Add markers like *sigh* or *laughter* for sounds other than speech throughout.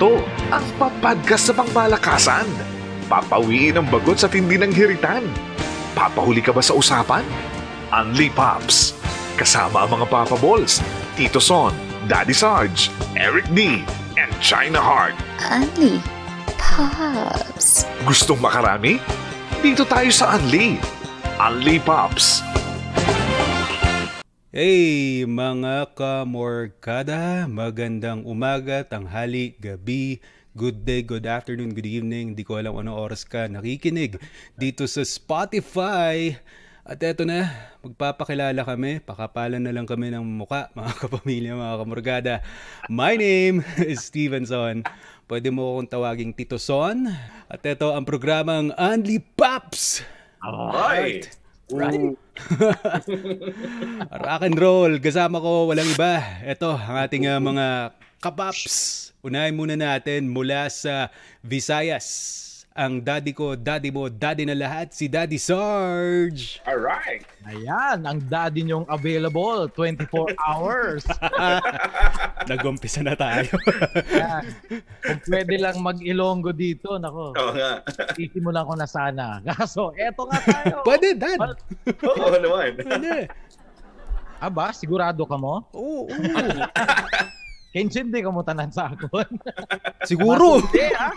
Ito ang papadgas sa pangmalakasan. Papawiin ang bagot sa tindi ng hiritan. Papahuli ka ba sa usapan? Unli Pops. Kasama ang mga Papa Balls, Tito Son, Daddy Sarge, Eric D, and China Heart. Unli Pops. Gustong makarami? Dito tayo sa Unli. Unli Pops. Hey mga kamorkada, magandang umaga, tanghali, gabi, good day, good afternoon, good evening. Hindi ko alam anong oras ka nakikinig dito sa Spotify. At eto na, magpapakilala kami, pakapalan na lang kami ng muka, mga kapamilya, mga kamorgada. My name *laughs* is Stevenson. Pwede mo akong tawaging Tito Son. At eto ang programang Unli Pops! Alright. Right? *laughs* Rock and roll. Kasama ko walang iba. Ito ang ating uh, mga kapaps. Unahin muna natin mula sa Visayas. Ang daddy ko, daddy mo, daddy na lahat, si Daddy Sarge. Alright. Ayan, ang daddy nyong available 24 *laughs* hours. *laughs* Nag-umpisa na tayo. Ayan. Kung pwede lang mag-ilonggo dito, nako. Oo nga. Isimulan ko na sana. *laughs* Kaso, eto nga tayo. Pwede, dad. Oo naman. Pwede. Aba, sigurado ka mo? Oo, oo. Kenshin, di ka mo tanan sa akon. *laughs* Siguro. Hindi, ha?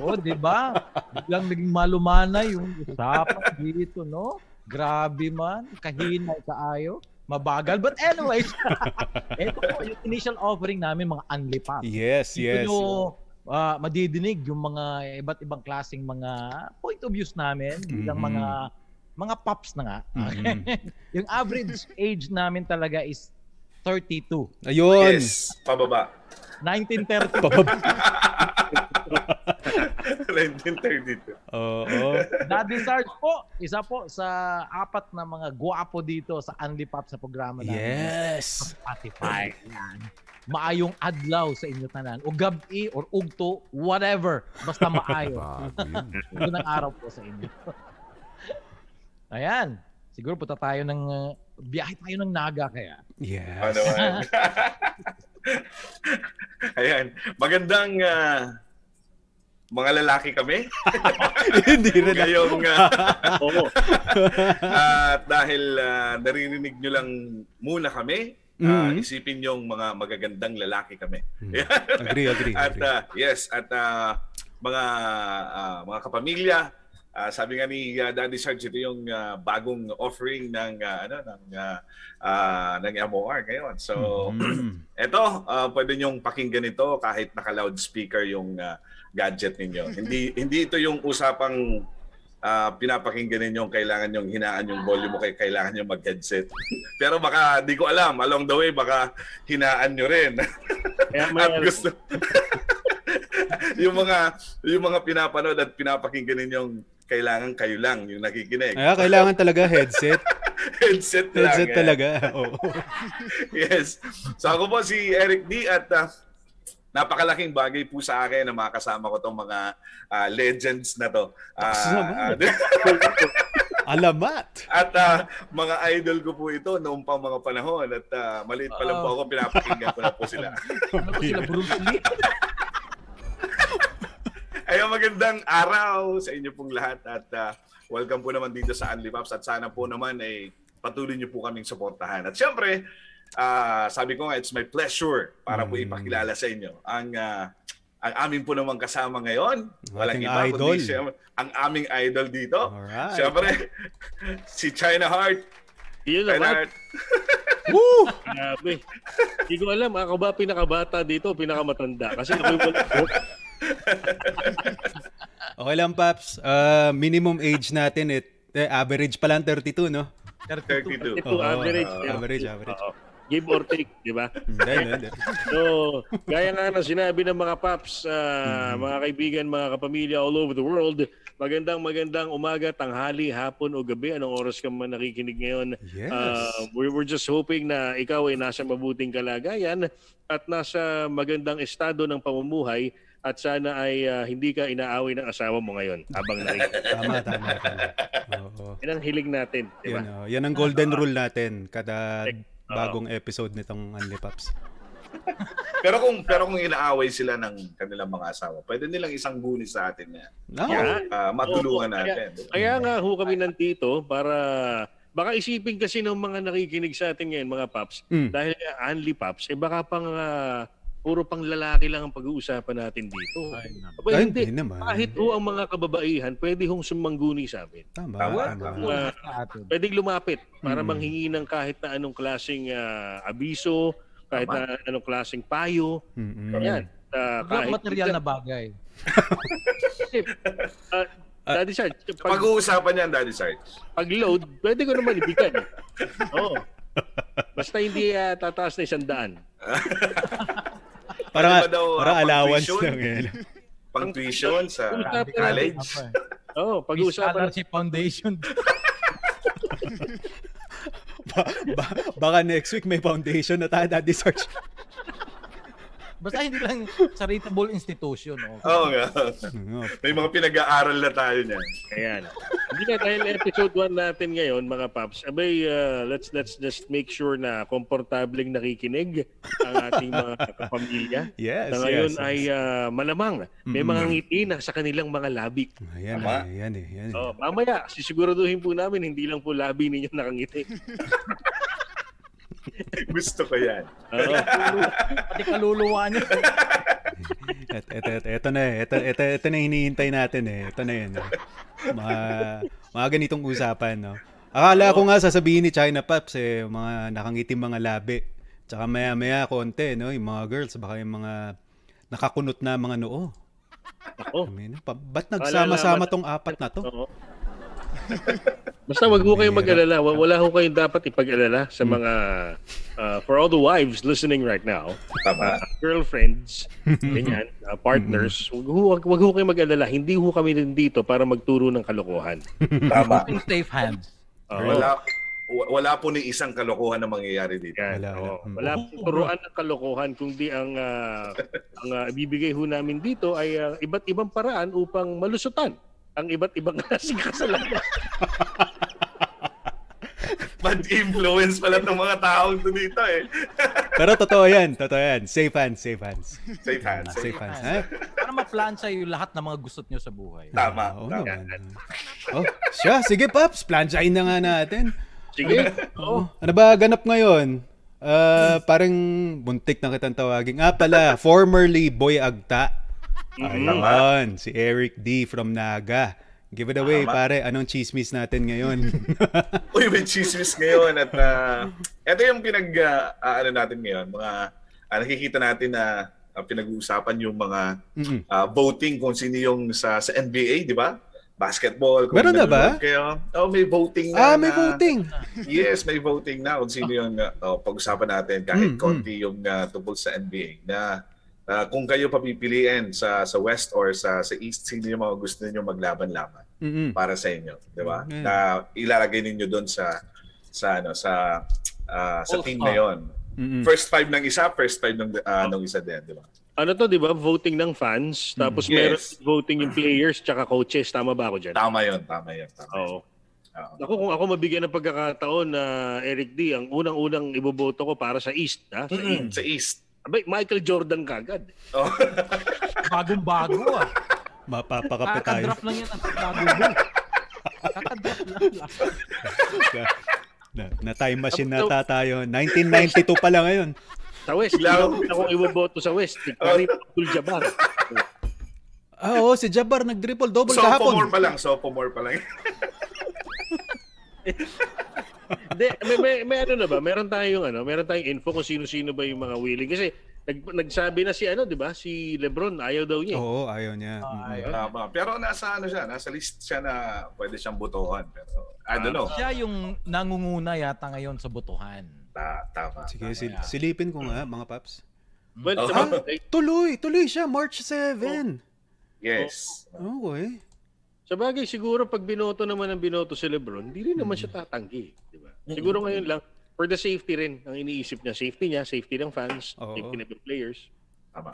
Oo, di ba? Biglang naging malumana yung usapan dito, no? Grabe man. Kahinay kaayo. Mabagal. But anyways, *laughs* ito po yung initial offering namin, mga unlipap. Yes, Dito yes. nyo ah, madidinig yung mga iba't ibang klaseng mga point of views namin bilang Mhm. mga mga pops na nga. Mhm. *laughs* yung average age namin talaga is 32. Ayun. Yes. Pababa. 1930. Pababa. *laughs* 1932. Oo. Daddy Sarge po, isa po sa apat na mga guwapo dito sa Unli Pop sa programa namin. Yes. Spotify. Yan. Maayong adlaw sa inyo tanan. O gabi or ugto, whatever. Basta maayo. *laughs* Magandang araw po sa inyo. *laughs* Ayan. Siguro punta tayo ng uh, biyahe tayo ng Naga kaya. Yes. Ano. *laughs* Ayan. Magandang ah, mga lalaki kami. *laughs* Hindi rin. Ngayong ah, *laughs* at dahil ah, naririnig nyo lang muna kami, ah, Mhm. isipin yung mga magagandang lalaki kami. Agree, agree. At agree. ah, yes, at ah, mga ah, mga kapamilya, ah, sabi nga ni ah, Daddy Sarge ito yung ah, bagong offering ng ah, ano ng ah, ah, ng MOR ngayon. So, Mhm. eto, ah, pwede niyong pakinggan ito kahit naka-loudspeaker yung ah, gadget ninyo. hindi *laughs* hindi ito yung usapang ah, pinapakinggan ninyo kailangan yung hinaan yung volume mo kaya kailangan yung mag-headset. *laughs* Pero baka di ko alam, along the way baka hinaan nyo rin. *laughs* at gusto yung mga yung mga pinapanood at pinapakinggan ninyong kailangan kayo lang yung nakikinig. Kaya kailangan talaga headset. *laughs* Headset lang. Headset eh. talaga. Oo. *laughs* yes. So ako po si Eric D at ah, napakalaking bagay po sa akin na makasama ko tong mga ah, legends na to. Ah, Kasama? ah, *laughs* Alamat. at ah, mga idol ko po ito noong pang mga panahon at ah, maliit pa lang po ako pinapakinggan ko na po sila. Ano ba sila Bruce Lee? Ayun, magandang araw sa inyo pong lahat at ah, welcome po naman dito sa Unli Pops at sana po naman ay patuloy niyo po kaming suportahan. At syempre, ah, sabi ko nga, it's my pleasure para po Mm. ipakilala sa inyo ang ah, ang aming po naman kasama ngayon. Walang Ating iba idol. kundi siya, ang aming idol dito. Alright. Syempre, *laughs* si China Heart. Yun China naman. Heart. *laughs* Woo! Grabe. Hindi ko alam, ako ba pinakabata dito, pinakamatanda? Kasi ako yung *laughs* Okay lang, Paps. Ah, minimum age natin, it, eh, average pa lang 32, no? 32. ito, Oo, average. oo, average, average. Oo. Give or take, di ba? Hindi. So, gaya nga ng sinabi ng mga paps, ah, Mm-hmm. mga kaibigan, mga kapamilya all over the world, magandang magandang umaga, tanghali, hapon o gabi, anong oras ka man nakikinig ngayon. Yes. Ah, we're, we're just hoping na ikaw ay nasa mabuting kalagayan at nasa magandang estado ng pamumuhay at sana ay ah, hindi ka inaaway ng asawa mo ngayon habang *laughs* nakikinig. Tama, tama, tama. Oo. Yan ang hiling natin, di ba? Yan, oh. yan ang golden rule natin kada bagong episode nitong Unli Pops. *laughs* pero kung pero kung inaaway sila ng kanilang mga asawa, pwede nilang isang guni sa atin na No. Yeah. ah, matulungan Oo, kaya- natin. Kaya nga ho kami nandito para baka isipin kasi ng mga nakikinig sa atin ngayon, mga paps, Mm. dahil nga only paps, eh baka pang ah, puro pang lalaki lang ang pag-uusapan natin dito. Ay, naman. Aba, Ay, hindi. hindi naman. Kahit ho ang mga kababaihan, pwede hong sumangguni sa amin. Tama. Tama, tama. tama. Uh, pwedeng lumapit para Mm. manghingi ng kahit na anong klaseng ah, abiso, kahit Tama. na anong klaseng payo. Mm-mm. Yan. Ah, Raw material na bagay. *laughs* Ah, Daddy Sarge, pag, Pag-uusapan yan, Daddy Sarge. pag load, pwede ko naman ibigay. *laughs* Oo. Basta hindi ah, tataas na isang daan. *laughs* Para, Ano daw, para ah, allowance pang-tuition? lang *laughs* yan. Pang tuition sa college. Eh. Oo, May pag-uusapan scholarship foundation. *laughs* Ba- ba- baka next week may foundation na tayo, Daddy Search. Basta hindi lang charitable institution. Oh. Oo nga. Oo. May mga pinag-aaral na tayo niyan. Ayan. Hindi ka dahil episode 1 natin ngayon, mga paps. Abay, uh, let's let's just make sure na komportableng nakikinig ang ating mga *laughs* kapamilya. Yes, na ngayon yes, ay uh, malamang may mga ngiti na sa kanilang mga labi. Ayan, Tama. eh, yan eh. Eh. Oh, mamaya, sisiguraduhin po namin hindi lang po labi ninyo nakangiti. *laughs* Gusto ko yan. Oo. Pati kaluluwa niya. *laughs* Et, et, et, eto na eh. Eto, eto, eto na hinihintay natin eh. Ito na yun. eh. Mga, mga ganitong usapan, no? Akala ko nga sasabihin ni China Paps eh, mga nakangitim mga labi. Tsaka maya-maya konti, no? Yung mga girls, baka yung mga nakakunot na mga noo. Ako. I mean, ba't nagsama-sama tong apat na to? Oo. Basta wag ho kayong mag-alala. Wa- Wala ho kayong dapat ipag-alala sa mga uh, for all the wives listening right now, Tama. girlfriends, *laughs* ganyan, uh, partners, wag ho, wag, wag ho kayong mag-alala. Hindi ho kami din dito para magturo ng kalokohan. *laughs* Tama. In safe hands. Oo. Wala, wa- wala po ni isang kalokohan na mangyayari dito. Yan, Wala, wala. Wala pong turuan ng kalokohan kundi ang ah, ang ah, ibibigay ho namin dito ay ah, iba't ibang paraan upang malusutan ang iba't ibang *laughs* klaseng kasalanan. *laughs* Bad influence pala ng mga taong to dito eh. *laughs* Pero totoo yan, totoo yan. Safe hands, safe hands. Safe hands. Ah, safe hands. Ha? Para ma-plancha yung lahat ng mga gustot nyo sa buhay. Tama. Oo tama. naman. Oh, siya, sige Paps, planchain na nga natin. Sige. Oh, ano ba ganap ngayon? Ah, parang buntik na kitang tawagin. Ah pala, formerly Boy Agta. Ayun, si Eric D from Naga. Give it away, Tama. pare. Anong chismis natin ngayon? *laughs* Uy, may chismis ngayon at uh, ito yung pinag uh, ano natin ngayon, mga ah, nakikita natin na ah, pinag-uusapan yung mga ah, voting kung sino yung sa sa NBA, di ba? Basketball. Kung Meron na ba? Kayo. Oh, may voting na. ah, may na- voting. Yes, may voting na kung sino yung uh, oh, pag-usapan natin kahit Mm, konti yung uh, tungkol sa NBA na uh, kung kayo papipiliin sa sa West or sa sa East, sino yung mga gusto niyo maglaban-laban Mm-mm. para sa inyo, 'di ba? Mm. Na ilalagay ninyo doon sa sa ano sa ah, sa All team star. na 'yon. Mm-mm. First five ng isa, first five ng ah, ng isa din, 'di ba? Ano to, di ba? Voting ng fans, tapos Yes. meron voting yung players tsaka coaches. Tama ba ako dyan? Tama 'yon, tama 'yon, tama. Oo. Oo. Ako kung ako mabigyan ng pagkakataon na Eric D, ang unang-unang iboboto ko para sa East, ha? Sa East. Mm, sa East. Abay, Michael Jordan kagad. Oh. *laughs* Bagong-bago ah. Mapapakape tayo. Kakadraft lang yan ang bago mo. Kakadraft lang. Na, na time machine nata tayo. 1992 pa lang ngayon. Sa West, hindi ako iboboto sa West. Si Karim Abdul-Jabbar. Ah, oo, si Jabbar nag-triple double Sophomore kahapon. pa lang, sophomore pa lang. *laughs* Hindi, may, may, may ano na ba? Meron tayong ano, meron tayong info kung sino-sino ba yung mga willing kasi nag, nagsabi na si ano, 'di ba? Si LeBron ayaw daw niya. Oo, ayaw niya. Ah, Mm. ayun. Tama. Pero nasa ano siya, nasa list siya na pwede siyang botohan. Pero I don't know. Siya yung nangunguna yata ngayon sa botohan. Ta- tama. Sige, sil- Yeah. silipin ko nga, mga paps. Well, Oh. bagay, Tuloy, tuloy siya, March 7. Yes. Okay. sa bagay, siguro pag binoto naman ang binoto si LeBron, hindi rin naman siya tatanggi? Siguro ngayon lang for the safety rin ang iniisip niya, safety niya, safety ng fans, Oo. safety ng players. Tama.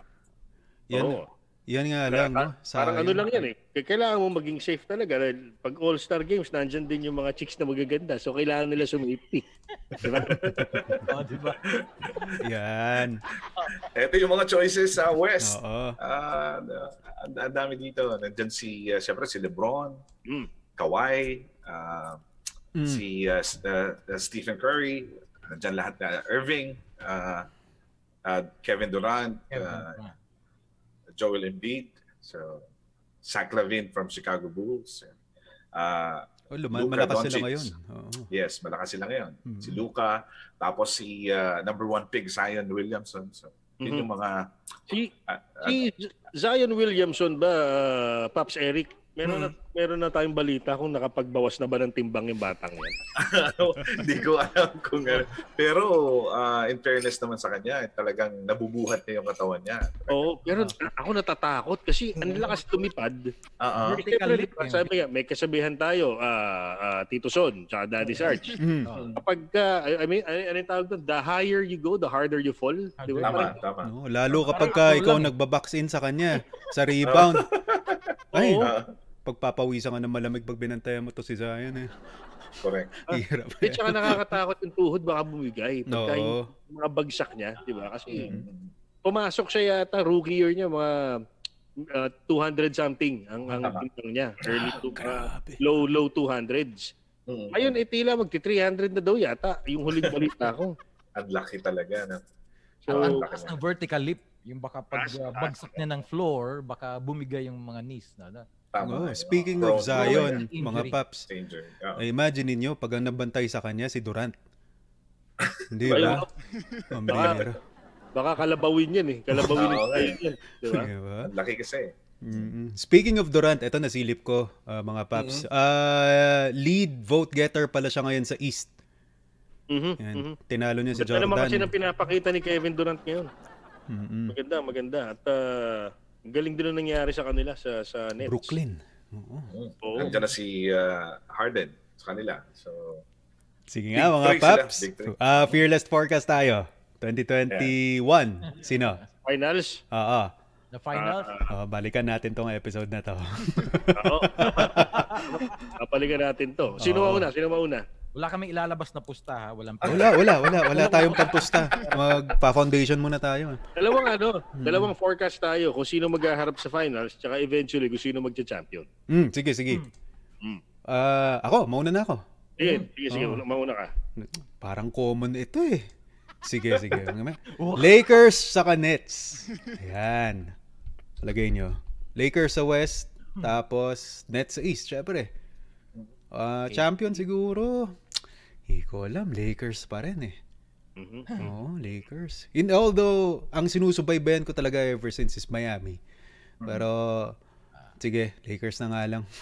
Yan, Oo. Yan nga lang, no? Parang ano lang yan eh. K- Kailangan mo maging safe talaga. Dahil Pag All-Star Games, nandyan din yung mga chicks na magaganda. So, kailangan nila sumipti. *laughs* Diba? *laughs* Oh, di ba? Yan. Ito yung mga choices sa West. Oo. Ah, ang ang dami dito. Nandiyan si, uh, siyempre si Lebron, Mm. Kawhi, ah, Mm. si uh, uh, uh, Stephen Curry, nandiyan lahat na Irving, ah, ah, Kevin Durant, ah, Joel Embiid, so Zach Lavine from Chicago Bulls. Ah, Oh, luma- Luka malakas sila Doncic. ngayon. Oo. yes, malakas sila ngayon. Mhm. Si Luka, tapos si ah, number one pick Zion Williamson. So, yun Mhm. yung mga Si, si Z- Zion Williamson ba, uh, Pops Eric, meron na, meron na tayong balita kung nakapagbawas na ba ng timbang yung batang yan. *laughs* Hindi ko alam kung ano. Pero ah, in fairness naman sa kanya, talagang nabubuhat niya yung katawan niya. Oo, pero ako natatakot kasi ang lakas lumipad. Ah, ah. Vertical Siyempre, diba, yun. sabi nga, may kasabihan tayo, ah, ah, Tito Son, tsaka Daddy Sarge. Mm. Oh. Kapag, ka, I mean, ano, ano yung tawag doon? The higher you go, the harder you fall. Di ba? Tama, Parang- tama. No, lalo kapag ka ikaw lang. nagbabox in sa kanya sa rebound. *laughs* Ay, Oo. Ah, pagpapawisan ka ng malamig pag binantayan mo to si Zion eh. correct. *laughs* Hirap. At saka nakakatakot yung tuhod, baka bumigay. Pagka Oo. yung mga bagsak niya, di ba? Kasi Mm. pumasok siya yata, rookie year niya, mga uh, 200 something ang ang timbang niya. Early to, uh, Grabe. low, low 200s. Mm. Ayun, eh, tila magti 300 na daw yata. Yung huling balita ko. *laughs* Ang laki talaga. No? So, ang taas ng vertical leap. Yung baka pag uh, bagsak niya ng floor, baka bumigay yung mga knees. Na, na. Oh, Tama. speaking Prone of Zion, Injury. mga paps, Danger. Ah. ay imagine ninyo pag ang nabantay sa kanya si Durant. *laughs* Hindi ba? Pambihira. baka kalabawin yan eh. Kalabawin eh. style yan. Di ba? Di ba? Ang laki kasi. Speaking of Durant, eto nasilip ko, uh, mga paps. Ah, lead vote getter pala siya ngayon sa East. Mhm, Yan. mhm. Tinalo niya si Ganda naman kasi Jordan. ng pinapakita ni Kevin Durant ngayon. Mm-mm. Maganda, maganda. At uh, ang galing din ang nangyari sa kanila sa sa Nets. Brooklyn. Oo. Mm. Oo. Nandiyan na si ah, Harden sa kanila. So, Sige nga mga paps. Ah, fearless forecast tayo. 2021. Sino? Finals. Oo. The finals, Ah, Oh, balikan natin tong episode na to. Oo. *laughs* Kapalikan natin to. Sino Oo. mauna? Sino mauna? Wala kaming ilalabas na pusta ha. Walang wala, wala, wala. Wala tayong pampusta. Magpa-foundation muna tayo. Dalawang ano, dalawang forecast tayo kung sino maghaharap sa finals tsaka eventually kung sino magcha-champion. Mm, sige, sige. Mm. Ah, ako, mauna na ako. Sige, sige, sige, Oo. mauna- ka. Parang common ito eh. Sige, sige. *laughs* Lakers sa Nets. Ayan. Lagay nyo. Lakers sa West, tapos Nets sa East, syempre. Ah, champion siguro. Hindi ko alam, Lakers pa rin eh. Mhm. Oo, Lakers. In although ang sinusubaybayan ko talaga ever since is Miami. Pero sige, Lakers na nga lang. *laughs*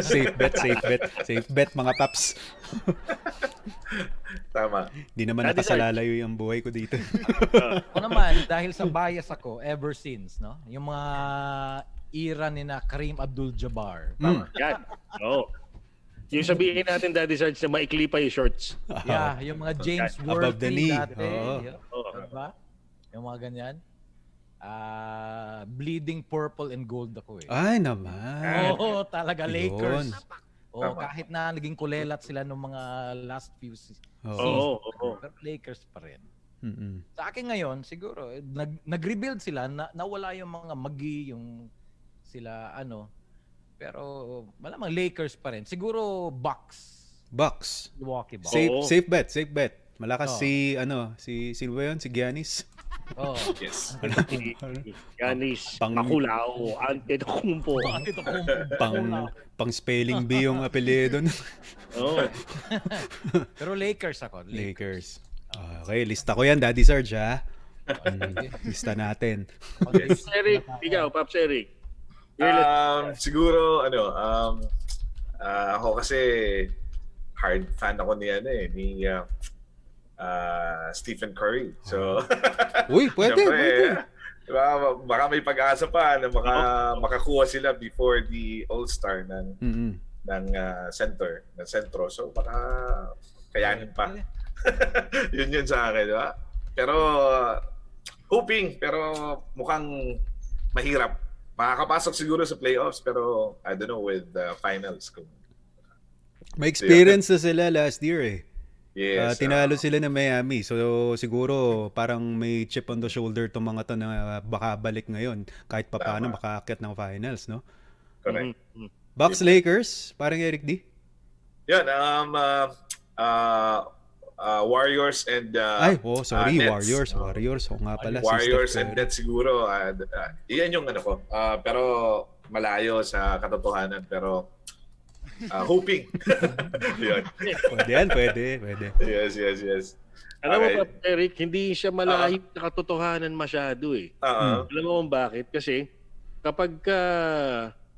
safe bet, safe bet. Safe bet mga paps. *laughs* tama. Hindi naman Daddy nakasalalayo yung buhay ko dito. *laughs* Ako naman, dahil sa bias ako, ever since, no? Yung mga era ni na Kareem Abdul-Jabbar. Mm. Yan. Oo. Yung sabihin natin, Daddy Sarge, na maikli pa yung shorts. *laughs* Yeah, yung mga James Above the Worthy knee. dati. Yeah, Oo. diba? Yung mga ganyan. Ah, bleeding purple and gold ako eh. Ay naman. Oo, talaga Yun. Lakers. Oo, Tama. kahit na naging kulelat sila nung mga last few seasons. Oo. Oo, oo. Pero Lakers pa rin. Mm-mm. Sa akin ngayon, siguro, eh, nag, nag-rebuild sila, na, nawala yung mga magi, yung sila, ano. Pero, malamang Lakers pa rin. Siguro, Bucks. Bucks. Milwaukee Bucks. Safe, Oo. safe bet, safe bet. Malakas Oo. si ano, si sino ba yun? Si Giannis. *laughs* Oh. Yes. *laughs* Yanis, Pang- Makulao, *laughs* Antetokounmpo. Pang pang spelling bee yung apelyido ng Oo. Pero Lakers ako. Lakers. Lakers. Okay, lista ko yan, Daddy Sarge, ha? Mm, lista natin. Pops Eric, ikaw, Pops Eric. Um, siguro, ano, um, ah, ako kasi hard fan ako ni, ano eh, ni uh, ah, Stephen Curry. So, *laughs* Uy, pwede, syempre, pwede. *laughs* diba, baka may pag-asa pa na maka, makakuha sila before the All-Star ng, Mm-mm. ng ah, center, ng sentro. So, baka kayanin pa. *laughs* yun yun sa akin, di ba? Pero, hoping, pero mukhang mahirap makakapasok siguro sa playoffs pero I don't know with the finals kung May experience na sila last year eh. Yes. tinalo ah, sila ng Miami. So siguro parang may chip on the shoulder tong mga to na baka balik ngayon kahit pa paano Tama. makaakyat ng finals, no? correct. Mhm. Bucks Lakers, parang Eric D. Yan, um, uh, uh, uh, Warriors and uh, Ay, oh, sorry, ah, Nets. Warriors, Oh. Warriors. O nga pala, si Warriors and. Nets siguro. Uh, uh, iyan yung ano ko. Uh, pero malayo sa katotohanan. Pero uh, hoping. *laughs* Yun. Pwede yan, pwede, pwede. Yes, yes, yes. Alam mo Okay. ba, Eric, hindi siya malayo sa katotohanan masyado eh. Oo. Alam mo kung bakit? Kasi kapag ka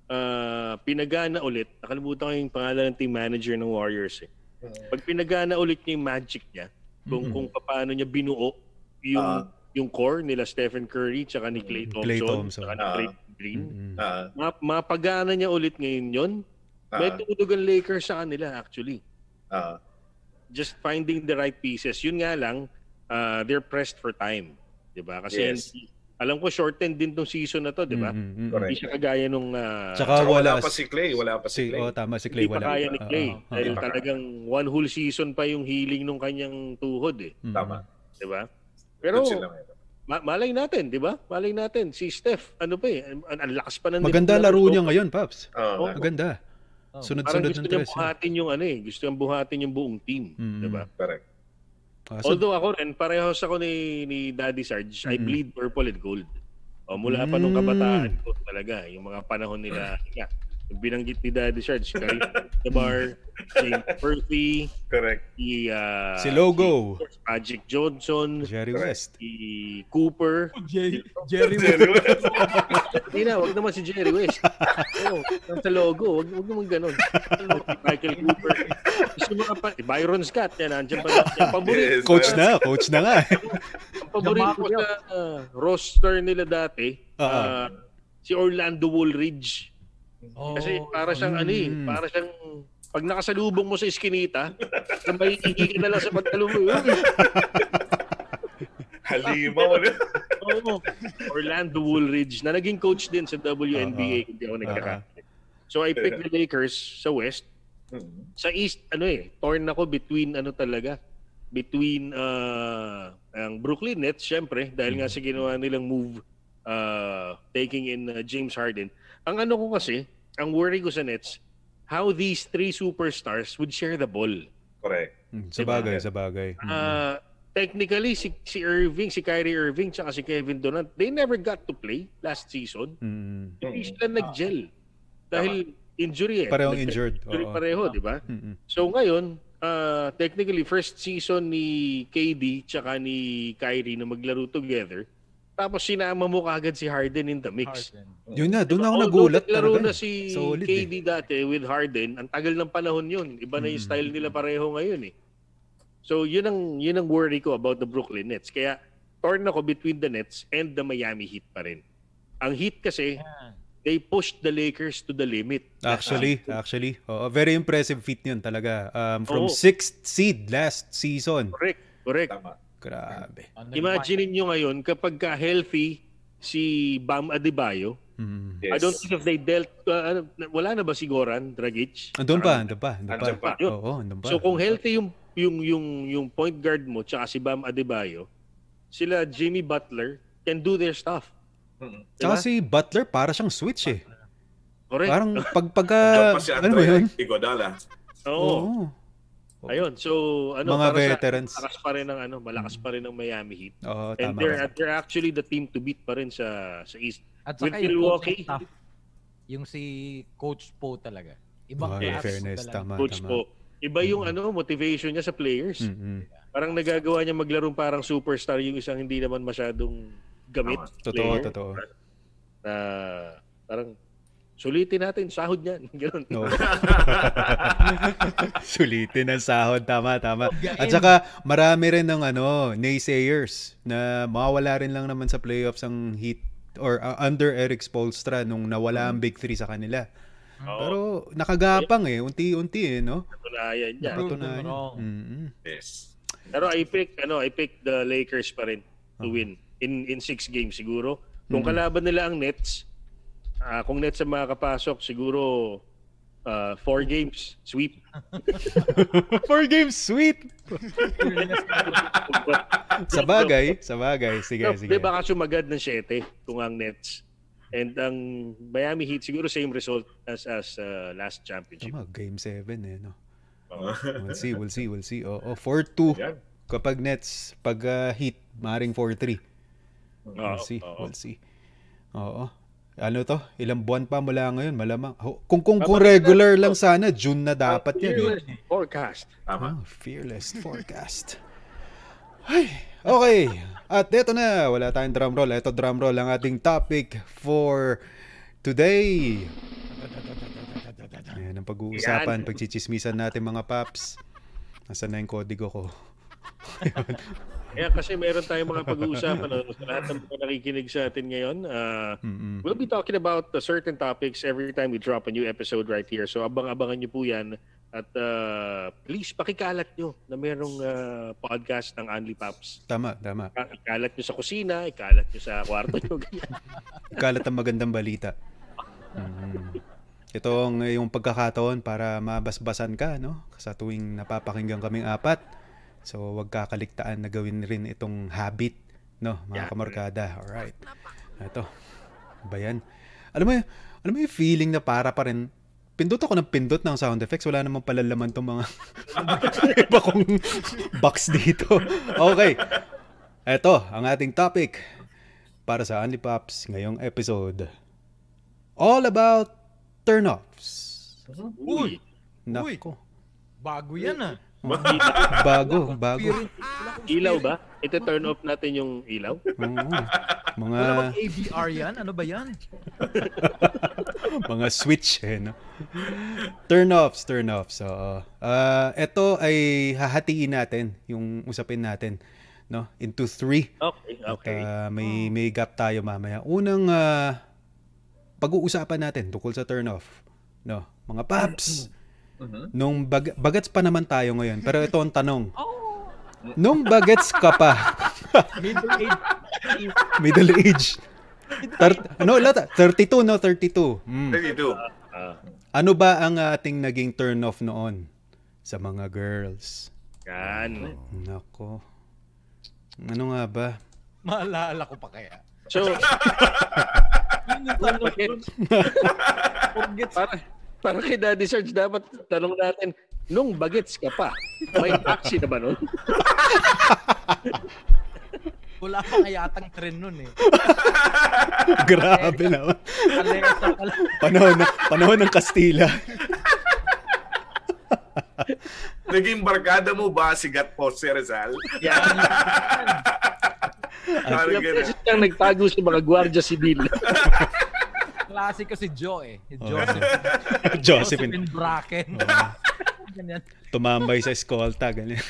ah, pinagana ulit, nakalimutan ko yung pangalan ng team manager ng Warriors eh. Pag pinagana ulit niya yung magic niya, kung Mhm. kung paano niya binuo yung Ah. yung core nila Stephen Curry tsaka ni Klay Thompson, Klay Thompson. tsaka ni. Draymond Green. Mm-mm. Ah, Ma- mapagana niya ulit ngayon yon. ah, May tulog ang Lakers sa kanila actually. ah. Just finding the right pieces. Yun nga lang, uh, they're pressed for time. 'Di ba? Kasi Yes. Alam ko shortened din tong season na to, 'di ba? Mm, mm, mm. Correct. Hindi siya kagaya nung uh, Tsaka Saka wala wala pa si Clay. Wala pa si Si, Clay. oh, tama si Clay hindi pa wala. kaya ni Ah, Clay. ah, ah. dahil Hindi pa kaya. talagang one whole season pa yung healing nung kanyang tuhod eh. Mm. Tama. 'Di ba? Pero ma- malay natin, 'di ba? Malay natin si Steph, ano pa eh, ang, ang lakas pa ng Maganda laro niya ngayon, Paps. Oo, Oh, nga. Maganda. Oh. Parang Sunod-sunod gusto ng niya tres. buhatin yung ano eh, gusto niya buhatin yung buong team, Mm. 'di ba? Correct. Ah, so- Although ako rin, parehas ako ni, ni Daddy Sarge, I Mm-mm. bleed purple and gold. O, mula pa nung Mm. kabataan ko talaga, yung mga panahon nila, yeah, binanggit ni Daddy Sarge, Karim Jabbar, *laughs* James Perthy, Correct. si, ah, Si Logo. si Magic Johnson, Jerry West. si Cooper. Jerry, Jerry *laughs* Jerry West. Hindi na, wag naman si Jerry West. *laughs* Yung sa logo, wag, wag naman ganun. Si Michael Cooper. Mo ka pa, si Byron Scott, yan, nandiyan pa. Yung paborito, Yes, Coach uh, na, coach na nga. Ang paborito ko sa uh, roster nila dati, Ah, uh, si Orlando Woolridge. Oh, Kasi para siyang ano eh, Mm. para siyang pag nakasalubong mo sa iskinita, na may ihi ka *laughs* na lang sa pagtalo mo. Halimaw. ano? Oo. Orlando Woolridge na naging coach din sa WNBA kung di ako nagkaka. So I picked the Lakers sa West. Mhm. Sa East, ano eh, torn ako between ano talaga, between uh, ang Brooklyn Nets, syempre, dahil nga sa ginawa nilang move uh, taking in uh, James Harden. Ang ano ko kasi, ang worry ko sa Nets, how these three superstars would share the ball. Correct. Mm, Sa Diba? bagay, sa bagay. Uh, technically, si, si Irving, si Kyrie Irving, tsaka si Kevin Durant, they never got to play last season. Mm. Hindi sila nag-gel. Dahil injury eh. Parehong Nag- injured. Injury Oo. pareho, di ba? Mm-mm. So ngayon, uh, technically first season ni KD tsaka ni Kyrie na maglaro together. Tapos sinama mo kagad si Harden in the mix. Harden. Yun na, doon ako Although nagulat naglaro talaga. na si Solid KD dati with Harden, ang tagal ng panahon yun. Iba na yung Mm. style nila pareho ngayon eh. So yun ang yun ang worry ko about the Brooklyn Nets. Kaya torn ako between the Nets and the Miami Heat pa rin. Ang Heat kasi, Yan. they pushed the Lakers to the limit. Actually, actually. Oo, very impressive feat yun talaga. Um, from Oo. sixth seed last season. Correct, correct. Tama. Grabe. Imagine niyo ngayon kapag ka healthy si Bam Adebayo, Mm. Yes. I don't think if they dealt uh, ano, wala na ba si Goran Dragic? Andun pa, andun pa, andun pa. Andun pa. Oo, andun pa. So kung healthy yung yung yung yung point guard mo tsaka si Bam Adebayo, sila Jimmy Butler can do their stuff. Mhm. Tsaka Diba? si Butler, para siyang switch eh. Correct. Parang pag *laughs* pagka, Diyan pa si ano ba yun? Iguodala. Oo. Oo. Ayun. So ano Mga para veterans. sa malakas pa rin ng ano, malakas pa rin ng Miami Heat. Oo, And tama. they're ka. they're actually the team to beat pa rin sa sa East. At With saka yung Milwaukee. coaching staff, yung si Coach Po talaga. Ibang Oh, class fairness, talaga. tama, Coach tama. po. Iba yung ano motivation niya sa players. Mm-mm. Parang nagagawa niya maglarong parang superstar yung isang hindi naman masyadong gamit. Tama. Totoo, player. totoo. Na parang sulitin natin, sahod niyan. *laughs* Ganun. No. *laughs* Sulitin ang sahod, tama, tama. At saka marami rin ng ano, naysayers na mawawala rin lang naman sa playoffs ang Heat or uh, under Eric Spoelstra nung nawala ang Big Three sa kanila. Oo, Pero nakagapang eh, unti-unti eh, no? katunayan niya. Wrong. Mm-mm. Yes. Pero I pick ano, I pick the Lakers pa rin to Uh-huh. win in in six games siguro. Kung Mm. kalaban nila ang Nets, ah, kung Nets ang makakapasok, siguro ah, four games, sweep. *laughs* Four games, sweet! *laughs* Sa bagay, sa bagay. Sige, No, sige. Baka sumagad ng 7 kung ang Nets. And ang Miami Heat, siguro same result as as uh, last championship. Tama, game 7 eh, no? Oo. We'll see, we'll see, we'll see. Oo, 4-2. Yan. Kapag Nets, pag ah, Heat, maring 4-3. We'll Oo, see, we'll see. Oo. Ano to? Ilang buwan pa mula ngayon, malamang. Kung kung, kung regular lang sana, June na dapat yan. Eh. Fearless Forecast. Tama. Oh, fearless forecast. Ay, okay. At eto na, wala tayong drum roll. Ito drum roll ang ating topic for today. Ayan ang pag-uusapan, pagchichismisan natin mga paps. Nasaan na yung kodigo ko? *laughs* Kaya kasi meron tayong mga pag-uusapan no, sa lahat ng mga nakikinig sa atin ngayon. ah, Mm-mm. we'll be talking about uh, certain topics every time we drop a new episode right here. So abang-abangan nyo po yan. At uh, please, pakikalat nyo na merong uh, podcast ng Only Pops. Tama, tama. Ikalat nyo sa kusina, ikalat nyo sa kwarto nyo. *laughs* ganyan. Kalat ang magandang balita. Mm. Ito ang yung pagkakataon para mabasbasan ka, no? Sa tuwing napapakinggan kaming apat. So, wag kakaligtaan na gawin rin itong habit, no? Mga Yeah. kamarkada. Alright. Ito. Ba yan? Alam mo, alam mo yung feeling na para pa rin, pindot ako ng pindot ng sound effects. Wala namang palalaman tong mga *laughs* iba kong box dito. Okay. Ito, ang ating topic para sa Only Pops ngayong episode. All about turn-offs. Uy! Nako. Bago yan ah. Bago, bago. Ilaw ba? Ito turn off natin yung ilaw? Oo. Mga Wala bang ABR yan? Ano ba yan? *laughs* mga switch eh, no? Turn-offs, turn-offs. So, uh, ito ay hahatiin natin yung usapin natin, no? Into three. Okay, okay. At uh, may may gap tayo mamaya. Unang uh, pag-uusapan natin tungkol sa turn-off, no? Mga paps. Nung bag- bagets pa naman tayo ngayon, pero ito ang tanong. *laughs* Nung bagets ka pa, *laughs* Middle age. middle age. Thir- ano, lata? 32, no? 32. Mm. 32. Ah, Ano ba ang ating naging turn off noon sa mga girls? yan. Nako. Ano nga ba? Maalala ko pa kaya. So, *laughs* Yun dun. Forget para, para kay Daddy Sarge, dapat tanong natin, nung bagets ka pa, may taxi na ba nun? *laughs* Wala pa nga yatang trend nun eh. *laughs* Grabe naman. Alesa pala. *laughs* Panahon, na, panahon ng Kastila. Naging barkada mo ba si Gat Jose Rizal? Yan. Beses lang nagtago sa mga gwardiya sibil. Klase ko si Joe eh. Si Joseph. *laughs* Josephine. Josephine Bracken. Ganyan. Tumambay sa eskolta. Ganyan.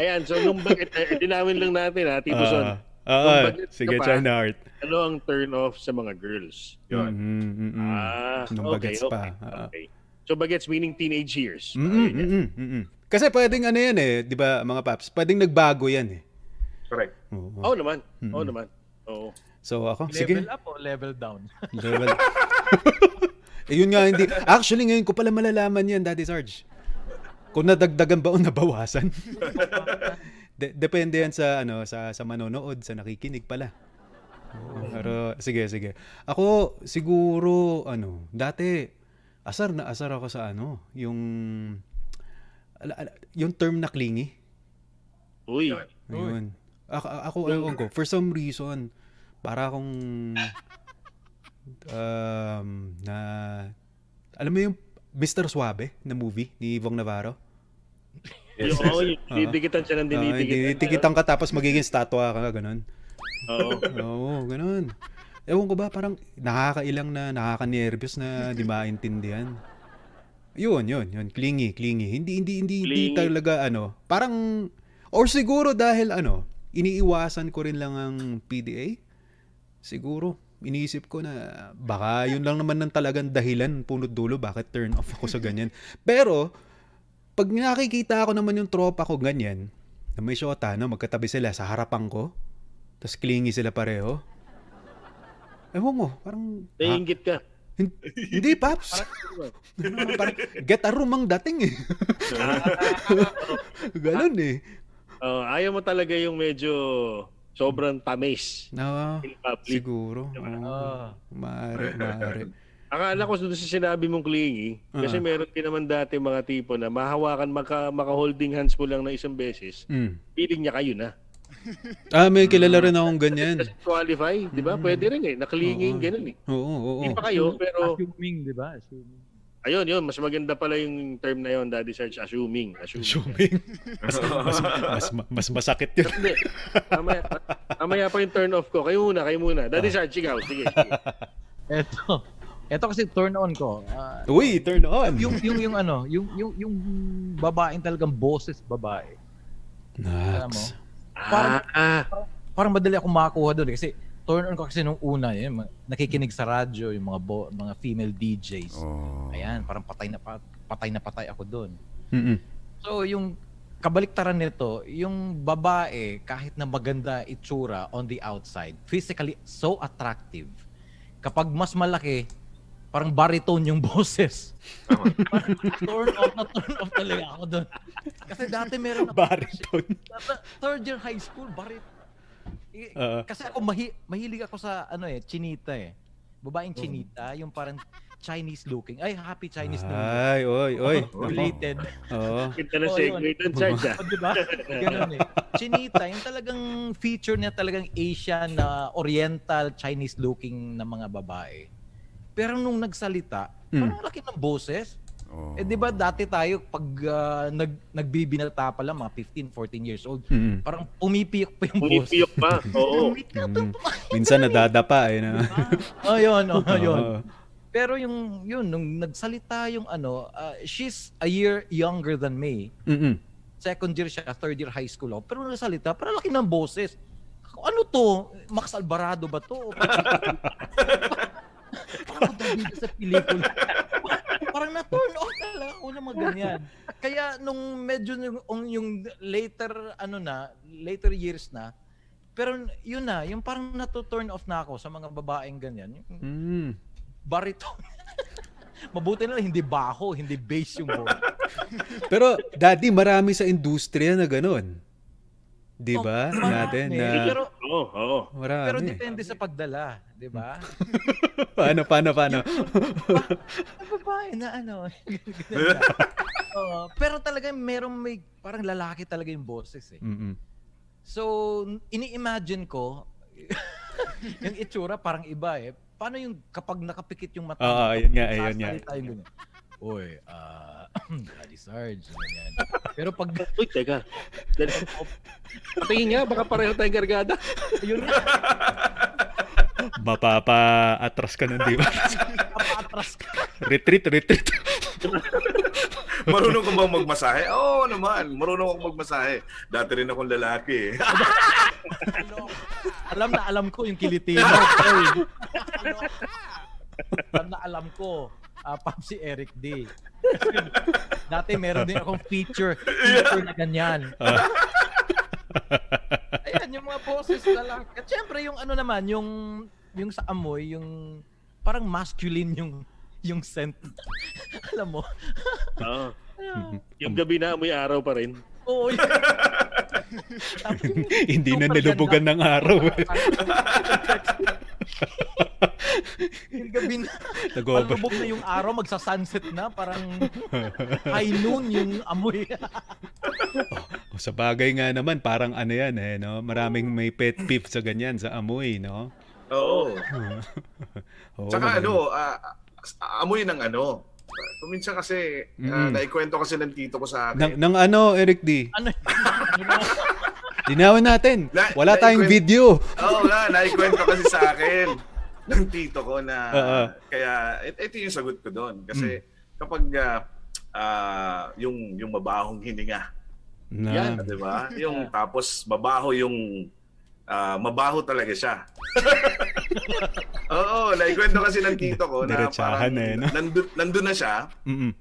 Ayan, so nung bagets, eh, dinawin lang natin ha, Tito Son. Ah, ah, bagets ka sige, pa, try na art. Ano ang turn off sa mga girls? Yun. Mm, mm, mm. Ah, Nung okay, bagets okay, pa. Okay. So bagets meaning teenage years. Mm, Ayun mm, yan. mm, mm, mm. Kasi pwedeng ano yan eh, di ba mga paps? Pwedeng nagbago yan eh. Correct. Oo. Oo naman. Oo naman. Oo. So ako, Level sige. up o level down? *laughs* Level. *laughs* eh, yun nga hindi. Actually, ngayon ko pala malalaman yan, Daddy Sarge. Kung nadagdagan ba o nabawasan. *laughs* De- depende yan sa ano sa sa manonood, sa nakikinig pala. Oo, pero sige, sige. Ako siguro ano, dati asar na asar ako sa ano, yung ala- ala- yung term na clingy. Uy. Ayun. Ako, ako ewan ko, for some reason, para akong um, na alam mo yung Mr. Suave na movie ni Ivong Navarro? Yung, oh, yung dinidikitan siya ng Uh, dinidikitan. tinikitan ka tapos magiging statwa ka, ganun. Oo. Oo, ganun. Ewan ko ba, parang nakakailang na, nakaka-nervous na di maintindihan. Yun, yun, yun. Clingy, clingy. Hindi, hindi, hindi, hindi Clingy. talaga, ano, parang, or siguro dahil, ano, iniiwasan ko rin lang ang PDA. Siguro, iniisip ko na baka yun lang naman ng talagang dahilan, punot dulo, bakit turn off ako sa ganyan. Pero, pag nakikita ako naman yung tropa ko ganyan, na may shota, no, magkatabi sila sa harapan ko, tapos clingy sila pareho, Ewan mo, parang... Naiingit ka. Hin- Hindi, Paps. *laughs* parang get a room ang dating eh. *laughs* Ganun eh. Oh, ayaw mo talaga yung medyo sobrang tamis. No, in public. siguro. Oo. Ah. Maaari, maaari. *laughs* Akala ko doon sa sinabi mong clingy, kasi Ah. meron din naman dati mga tipo na mahawakan, maka, maka-holding hands mo lang na isang beses, Mm. feeling niya kayo na. *laughs* Ah, may kilala rin akong ganyan. Kasi qualify, di ba? Pwede rin eh. Naklingy Oo. ganun eh. Oo, oo. Hindi pa kayo, pero Assuming, di ba? Assuming. Ayun, yun, mas maganda pala yung term na yun, Daddy Search, assuming. Assuming. Assuming. Mas, mas, mas, mas masakit yun. Hindi. Mamaya, mamaya pa yung turn off ko. Kayo muna, kayo muna. Daddy Search, ikaw. Sige, sige. Eto. Eto kasi turn on ko. Ah, Uy, turn on. yung yung yung ano, yung yung yung babaeng talagang boses babae. Alam mo? Nax. Parang- ah, Parang madali ako makakuha doon eh, kasi turn on ko kasi nung una ma- nakikinig sa radyo yung mga bo, mga female DJs. Oh. Ayan, parang patay na pa- patay na patay ako doon. Mm-mm. So yung kabaliktaran nito, yung babae kahit na maganda itsura on the outside, physically so attractive. Kapag mas malaki, parang baritone yung *laughs* boses. Turn off na turn off talaga ako doon. Kasi dati meron ako Baritone. *laughs* Third year high school, barit. Oo. Kasi ako mahi mahilig ako sa ano eh, chinita eh. Babaeng chinita, yung parang Chinese looking. Ay, happy Chinese New Year. Ay, oy, oy. *laughs* Related. Oo. kita na *laughs* Oh, segue doon, Search. ah. Oh, di ba? Ganun eh. Chinita, yung talagang feature niya talagang Asian na oriental Chinese looking na mga babae. Pero nung nagsalita, Mm. parang laki ng boses. Oh. Eh di ba dati tayo pag ah, nag nagbibinata pa lang mga 15, 14 years old, Mm-mm. parang pumipiyok pa yung boses. *laughs* Pumipiyok pa. Oo. Mm. Minsan nadadapa eh. Na. Oh, yun, oh, *laughs* yun. Pero yung yun nung nagsalita yung ano, ah, she's a year younger than me. Mm-mm. second year siya, third year high school ako. Pero nagsalita, parang laki ng boses. Ano to? Max Alvarado ba to? *laughs* parang David sa pelikula. Parang na-turn off talaga ako ng mga ganyan. Kaya nung medyo yung, yung later, ano na, later years na, pero yun na, yung parang na-turn off na ako sa mga babaeng ganyan. Yung Mm. baritone. *laughs* Mabuti na lang, hindi baho, hindi bass yung boses. Pero, daddy, marami sa industriya na ganun. Di ba? Oh, Natin na Pero, Oo, oo. marami. pero depende sa pagdala, di ba? *laughs* paano, paano, paano? Ang babae na ano. *laughs* Oo, pero talaga merong may parang lalaki talaga yung boses eh. Mm-mm. So, ini-imagine ko *laughs* yung itsura parang iba eh. Paano yung kapag nakapikit yung mata? Oo, mo, yun nga, yun nga. yung. Uy, ah, *clears throat* Daddy Sarge, ganyan. Pero pag, *laughs* Uy, teka. Patingin nga, baka pareho tayong gargada. yun nga, Mapapa-atras ka nun, di ba? napatras ka. retreat, retreat. *laughs* Marunong ka bang magmasahe? Oo naman, marunong akong magmasahe. Dati rin akong lalaki eh. *laughs* Alam na alam ko yung kilitino. Alam na alam ko. Uh, Pop si Eric D. *laughs* Dati meron din akong feature, *laughs* feature na ganyan. *laughs* Ayan, yung mga boses lalaki. At syempre, yung ano naman, yung yung sa amoy, yung parang masculine yung yung scent. alam mo? Oo. Yung gabi na, may araw pa rin. Oo. yun. Tapos Hindi na nilubugan ng araw. Yung gabi na, *laughs* palubog na yung araw, magsa-sunset na, parang high noon yung amoy. *laughs* O, Sa bagay nga naman, parang ano yan eh, no? Maraming may pet peeve sa ganyan, sa amoy, no? Oo. *laughs* Oo, Tsaka ano, ah, amoy ng ano. Kuminsan kasi, Mm. naikwento kasi ng tito ko sa Nang, akin. nang ano, Eric D? ano Linawin natin. Na- Wala na- tayong video. Oo nga, naikwento kasi sa akin ng tito ko na Oo. kaya it- ito yung sagot ko doon kasi Hmm. kapag ah, ah, yung yung mabahong hininga, Na, Yan. 'di ba? Yung *laughs* tapos mabaho yung ah, mabaho talaga siya. *laughs* Oo, naikwento kasi ng tito ko na parang eh, no? nandun, nandun na siya, Mm-mm.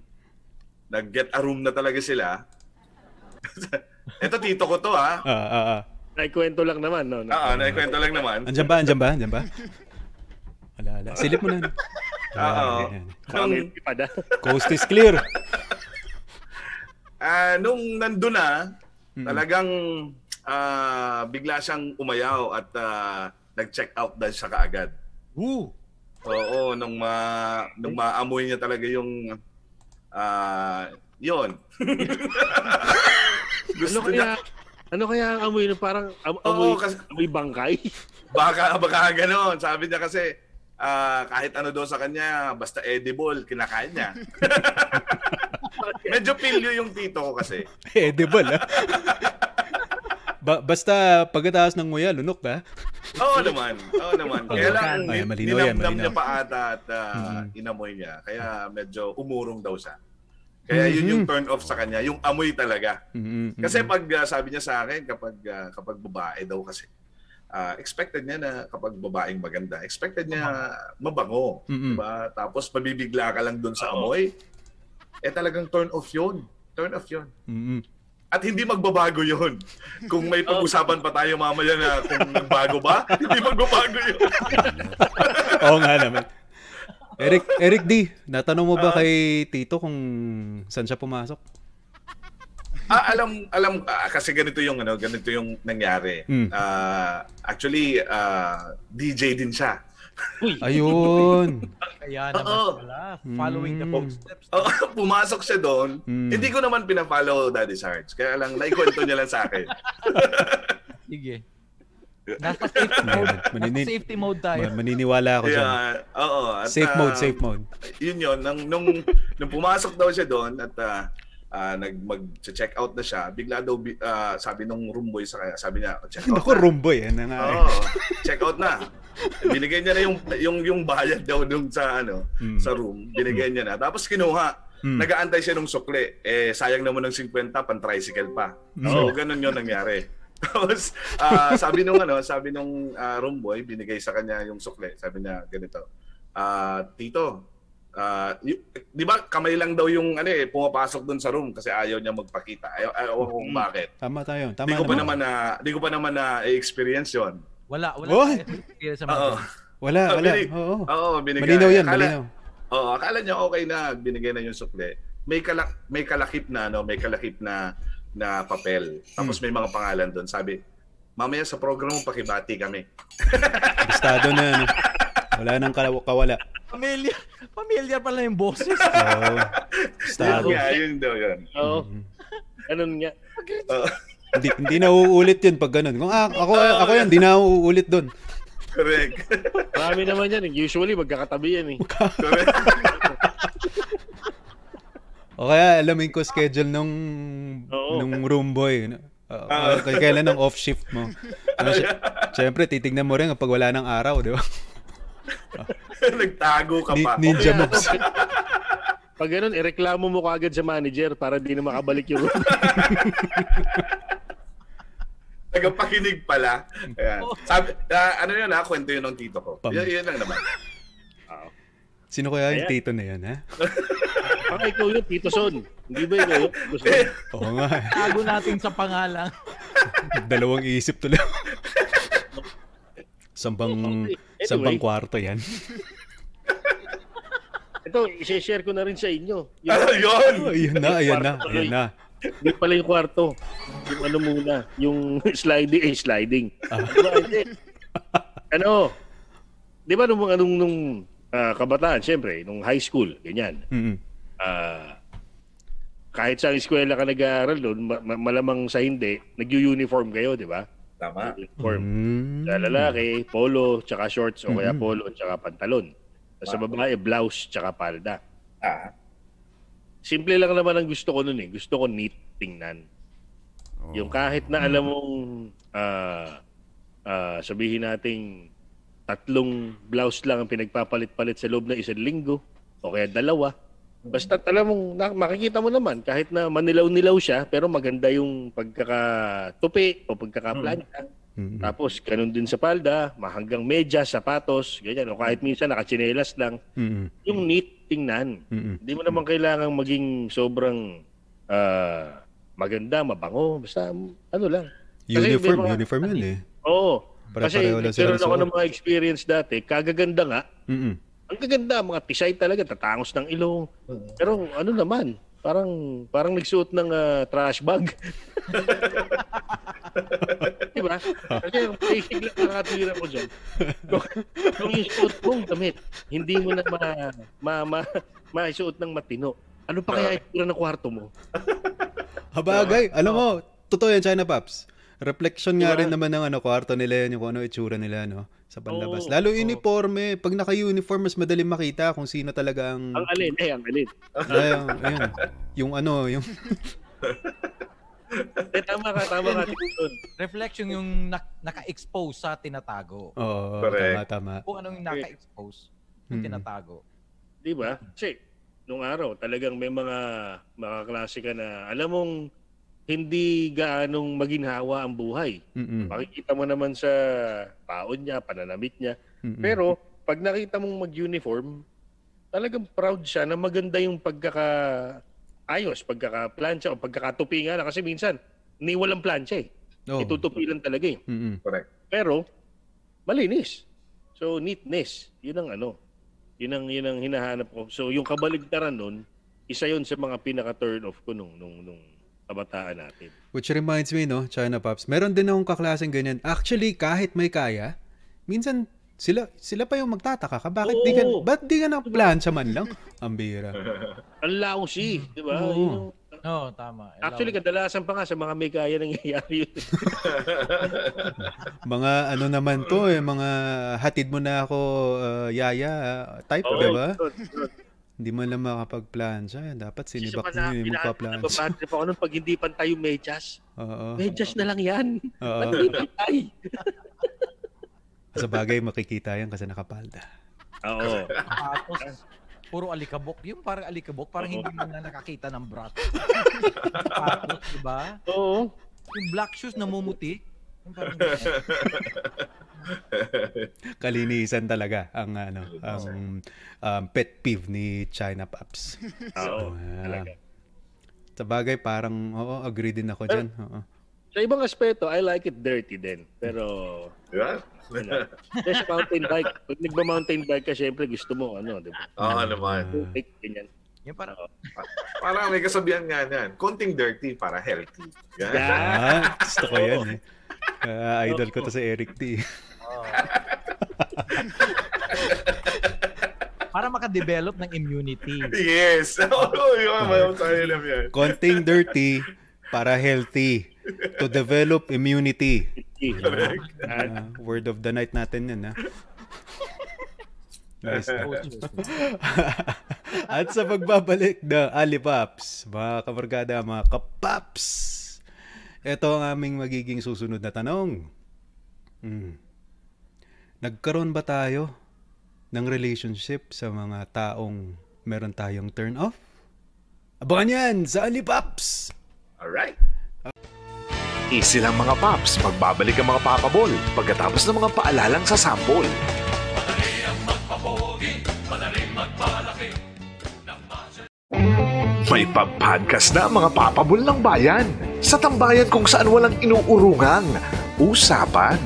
nag-get a room na talaga sila. *laughs* Ito tito ko to ha. Ah, ah, ah. Naikwento lang naman, no? Oo, naikwento lang naman. Andyan ba? Andyan ba? Andyan ba? Wala, wala. Silip mo na. *laughs* Oo. Pa da. *laughs* Coast is clear. Ah, nung nandun na, Mm. talagang ah, bigla siyang umayaw at ah, nag-check out dahil siya kaagad. Woo! Oo, nung ma nung maamoy niya talaga yung ah, yon. *laughs* Ano kaya, niya, ano kaya ang amoy na parang am- Oo, amoy, kasi- amoy bangkay? baka baka gano'n. Sabi niya kasi ah, kahit ano daw sa kanya, basta edible, kinakain niya. *laughs* Medyo pilyo yung tito ko kasi. Edible, ah. Ba- basta pagkatapos ng nguya, lunok ka. Oo naman. Oo naman. Kaya lang, Ay, malinaw yan, malinaw. niya pa ata at ah, Mhm. inamoy niya. Kaya medyo umurong daw siya. Kaya yun yung turn off sa kanya, yung amoy talaga. Mm-mm, Kasi pag ah, sabi niya sa akin, kapag ah, kapag babae daw kasi, ah, expected niya na kapag babaeng maganda, expected niya mabango. Mm-mm. Diba? Tapos mabibigla ka lang dun sa amoy, eh talagang turn off yun. Turn off yun. Mm-mm. At hindi magbabago yun. *laughs* Kung may pag-usapan pa tayo mamaya na kung nagbago ba, *laughs* hindi magbabago yun. *laughs* Oo nga naman. Eric, Eric D, natanong mo ba kay Tito kung saan siya pumasok? Ah, alam alam ah, kasi ganito yung ano, ganito yung nangyari. Hmm. Ah, actually ah, DJ din siya. Uy, Ayun. *laughs* Kaya naman Oo. pala, following the Mm. footsteps. Oh, *laughs* pumasok siya doon. Hmm. Hindi ko naman pina-follow Daddy Sarge. Kaya lang naikwento niya lang sa akin. *laughs* Sige. Nasa safety mode. Nasa Manini- safety mode tayo. Ma- maniniwala ako dyan. Oo. At, Safe ah, mode, safe mode. Yun yun. Nung, nung, nung pumasok daw siya doon at ah, ah, nag mag-check out na siya, bigla daw ah, sabi nung room boy sa kanya, sabi niya, check out Ako, na. rumboy. Ano nga eh. Oo, check out na. Binigay niya na yung yung yung bayad daw dun sa ano, Mm. sa room. Binigay niya na. Tapos kinuha. Mm. Nagaantay siya ng sukle. Eh sayang naman ng 50 pan tricycle pa. So ganun 'yon nangyari. *laughs* Tapos ah, sabi nung ano, sabi nung ah, room boy, binigay sa kanya yung sukle. Sabi niya ganito. Ah, tito, ah, y- 'di ba kamay lang daw yung ano eh pumapasok dun sa room kasi ayaw niya magpakita. Ayaw, ayaw ko kung bakit. Tama tayo. Tama Di ko pa naman. naman na di ko pa naman na experience 'yon. Wala, wala Oh! sa mga Oo. Wala, *laughs* wala. binig- Oo. Oo, binigay. Malinaw yan, Akala- malinaw. Oo, akala niya okay na binigay na yung sukle. May kalak may kalakip na no, may kalakip na na papel. Tapos Hmm. may mga pangalan doon. Sabi, mamaya sa program mo pakibati kami. Estado na. Ano. *laughs* Wala nang kawala. Familiar, familiar pala yung boses. Oo. Yun Estado. nga, yun daw yun. oo. Mhm. Ganun nga. Oo, Hindi, hindi na uulit yun pag ganun. Kung ah, ako, ako yan, hindi na uulit doon. correct. Marami naman yan. Usually, magkakatabi yan eh. correct. O kaya alamin ko schedule nung Oo. nung room boy. Uh, Ah. kay kailan ng off shift mo. *laughs* Ano, sy- Siyempre, titignan mo rin kapag wala ng araw, di ba? *laughs* Nagtago ka Ni- pa. ninja moves. *laughs* Pag ganun, ireklamo mo kaagad sa manager para di na makabalik yung room. *laughs* Tagapakinig pala. Ayan. Sabi, ah, ano yun ha, kwento yun ng tito ko. Pam- Yun, yun lang naman. Sino kaya yung tito na yan, ha? Baka ikaw yun, Tito Son. Hindi ba ikaw yun, Tito Son? Oo nga. Tago natin sa pangalan. Dalawang isip tuloy. Sambang, Okay. Anyway. sambang kwarto yan. *laughs* Ito, i-share ko na rin sa inyo. ano yun? Oh, ayan na, ayan na, ayan na. Hindi pala yung kwarto. Yung ano muna, yung *laughs* sliding, eh, sliding. Ah. Diba, ano, di ba nung, nung, nung ah, kabataan, syempre, nung high school, ganyan. Mm-mm. Ah, kahit sa eskwela ka nag-aaral doon, ma- ma- malamang sa hindi, nag-uniform kayo, di ba? Tama. Uniform. Mm. Sa lalaki, polo, tsaka shorts, o kaya polo, tsaka pantalon. Sa babae, blouse, tsaka palda. Ah, Simple lang naman ang gusto ko nun eh. Gusto ko neat tingnan. Yung kahit na alam mong ah, ah, sabihin nating tatlong blouse lang ang pinagpapalit-palit sa loob ng isang linggo o kaya dalawa. Basta alam mong makikita mo naman kahit na manilaw-nilaw siya pero maganda yung pagkakatupi o pagkakaplanta. Mm-mm. Tapos ganun din sa palda, mahanggang medyas, sapatos, ganyan. O kahit minsan nakatsinelas lang. Mm-mm. Yung neat tingnan. Mm-mm. Hindi mo naman kailangang maging sobrang ah, maganda, mabango. Basta ano lang. Kasi Uniform, mga- uniform yun eh. Oo. Kasi lang silang nagkaroon ako ng mga experience dati, kagaganda nga. Mm-mm. Ang gaganda, mga tisay talaga, tatangos ng ilong. Pero ano naman, parang parang nagsuot ng ah, trash bag. *laughs* Di ba? Kasi yung basic lang nakatira ko dyan. Kung, kung yung suot mong damit, hindi mo na ma, ma, ma, maisuot ng matino. Ano pa kaya itura ng kwarto mo? Habagay, alam mo, totoo yan, China Pops. Reflection nga Diba? rin naman ng ano, kwarto nila yan, yung kung ano itsura nila, no? Sa panlabas. Oo, Lalo oo. uniforme. Pag naka-uniform, mas madaling makita kung sino talaga ang... Ang alin, eh, ang alin. Ayun, ayun. Yung ano, yung... *laughs* Eh, tama ka, tama ka. Reflection yung nak- naka-expose sa tinatago. Oo, Correct. tama, tama. Kung anong naka-expose yung Mm. tinatago. Di ba? Kasi, nung araw, talagang may mga mga klase ka na, alam mong hindi gaanong maginhawa ang buhay. Mm-mm. Makikita mo naman sa taon niya, pananamit niya. Mm-mm. Pero, pag nakita mong mag-uniform, talagang proud siya na maganda yung pagkaka ayos, pagkaka-plancha o pagkakatupi nga na. Kasi minsan, ni walang plancha eh. Oh. Itutupi lang talaga eh. Mm-mm. Correct. Pero malinis. So neatness, 'yun ang ano. 'Yun ang 'yun ang hinahanap ko. So yung kabaligtaran nun, isa 'yun sa mga pinaka turn off ko nung nung nung kabataan natin. Which reminds me, no, China Pops, meron din akong kaklaseng ganyan. Actually, kahit may kaya, minsan sila sila pa yung magtataka ka. Bakit di ka, Oo. ba't di ka na plancha man lang? Ang bira. *laughs* Ang lousy, 'di ba? Oo. Yun yung- Oo, tama. Actually, kadalasan pa nga sa mga may kaya nangyayari yun. *laughs* Mga ano naman to eh, mga hatid mo na ako uh, yaya type, Oo, di ba? yun, yun. Hindi man lang makapag-plancha. Dapat Kasi sinibak sa mo yung pinaka- magpa-plancha. nababatrip ako nun pag hindi pantay yung medyas. Oo. Medyas na lang yan. Oo. Ba't hindi pantay? *laughs* Sa bagay, makikita yan kasi nakapalda. Oo. Tapos, puro alikabok. Yung parang alikabok, parang hindi mo na nakakita ng brat. *laughs* Tapos, di ba? Oo. Yung black shoes namumuti. *laughs* Kalinisan talaga ang ano, ang um, pet peeve ni China Pops. *laughs* Oo. Ah. Talaga. Sa bagay, parang, oo, agree din ako dyan. Oo. Sa ibang aspeto, I like it dirty din. Pero, Di ba? ano, sa mountain bike, pag nagba-mountain bike ka, syempre gusto mo, ano, di ba? Oo naman. Like, ganyan. Yung parang, Parang may kasabihan nga niyan. Konting dirty para healthy. Yan. Yeah. Ah, gusto ko yan eh. Ah, idol ko to si Eric T. *laughs* para makadevelop ng immunity. Yes. *laughs* Oo, yun. Alam yan. Konting dirty para healthy. To develop immunity. Correct. Ah, word of the night natin yan, ha? *laughs* Nice. At sa pagbabalik ng Alipaps, mga kabarkada, mga kapaps, ito ang aming magiging susunod na tanong. Hmm. Nagkaroon ba tayo ng relationship sa mga taong meron tayong turn off? Abangan yan sa Alipaps! Alright. Easy lang mga paps, magbabalik ang mga papabol pagkatapos ng mga paalalang sa sample. May pag-podcast na mga papabol ng bayan sa tambayan kung saan walang inuurungang usapan.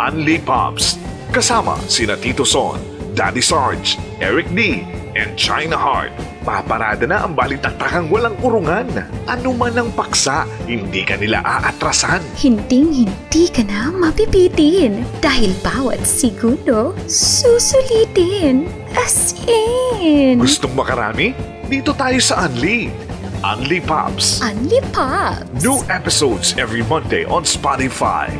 Unli Pops, kasama sina Tito Son, Daddy Sarge, Eric D, and China Heart. Paparada na ang balitaktakang walang urungan. Ano man ang paksa, hindi ka nila aatrasan. Hinding-hindi ka na mapipitin dahil bawat segundo susulitin. As in, Gustong makarami? Dito tayo sa Unli. Unli Pops. Unli Pops. New episodes every Monday on Spotify.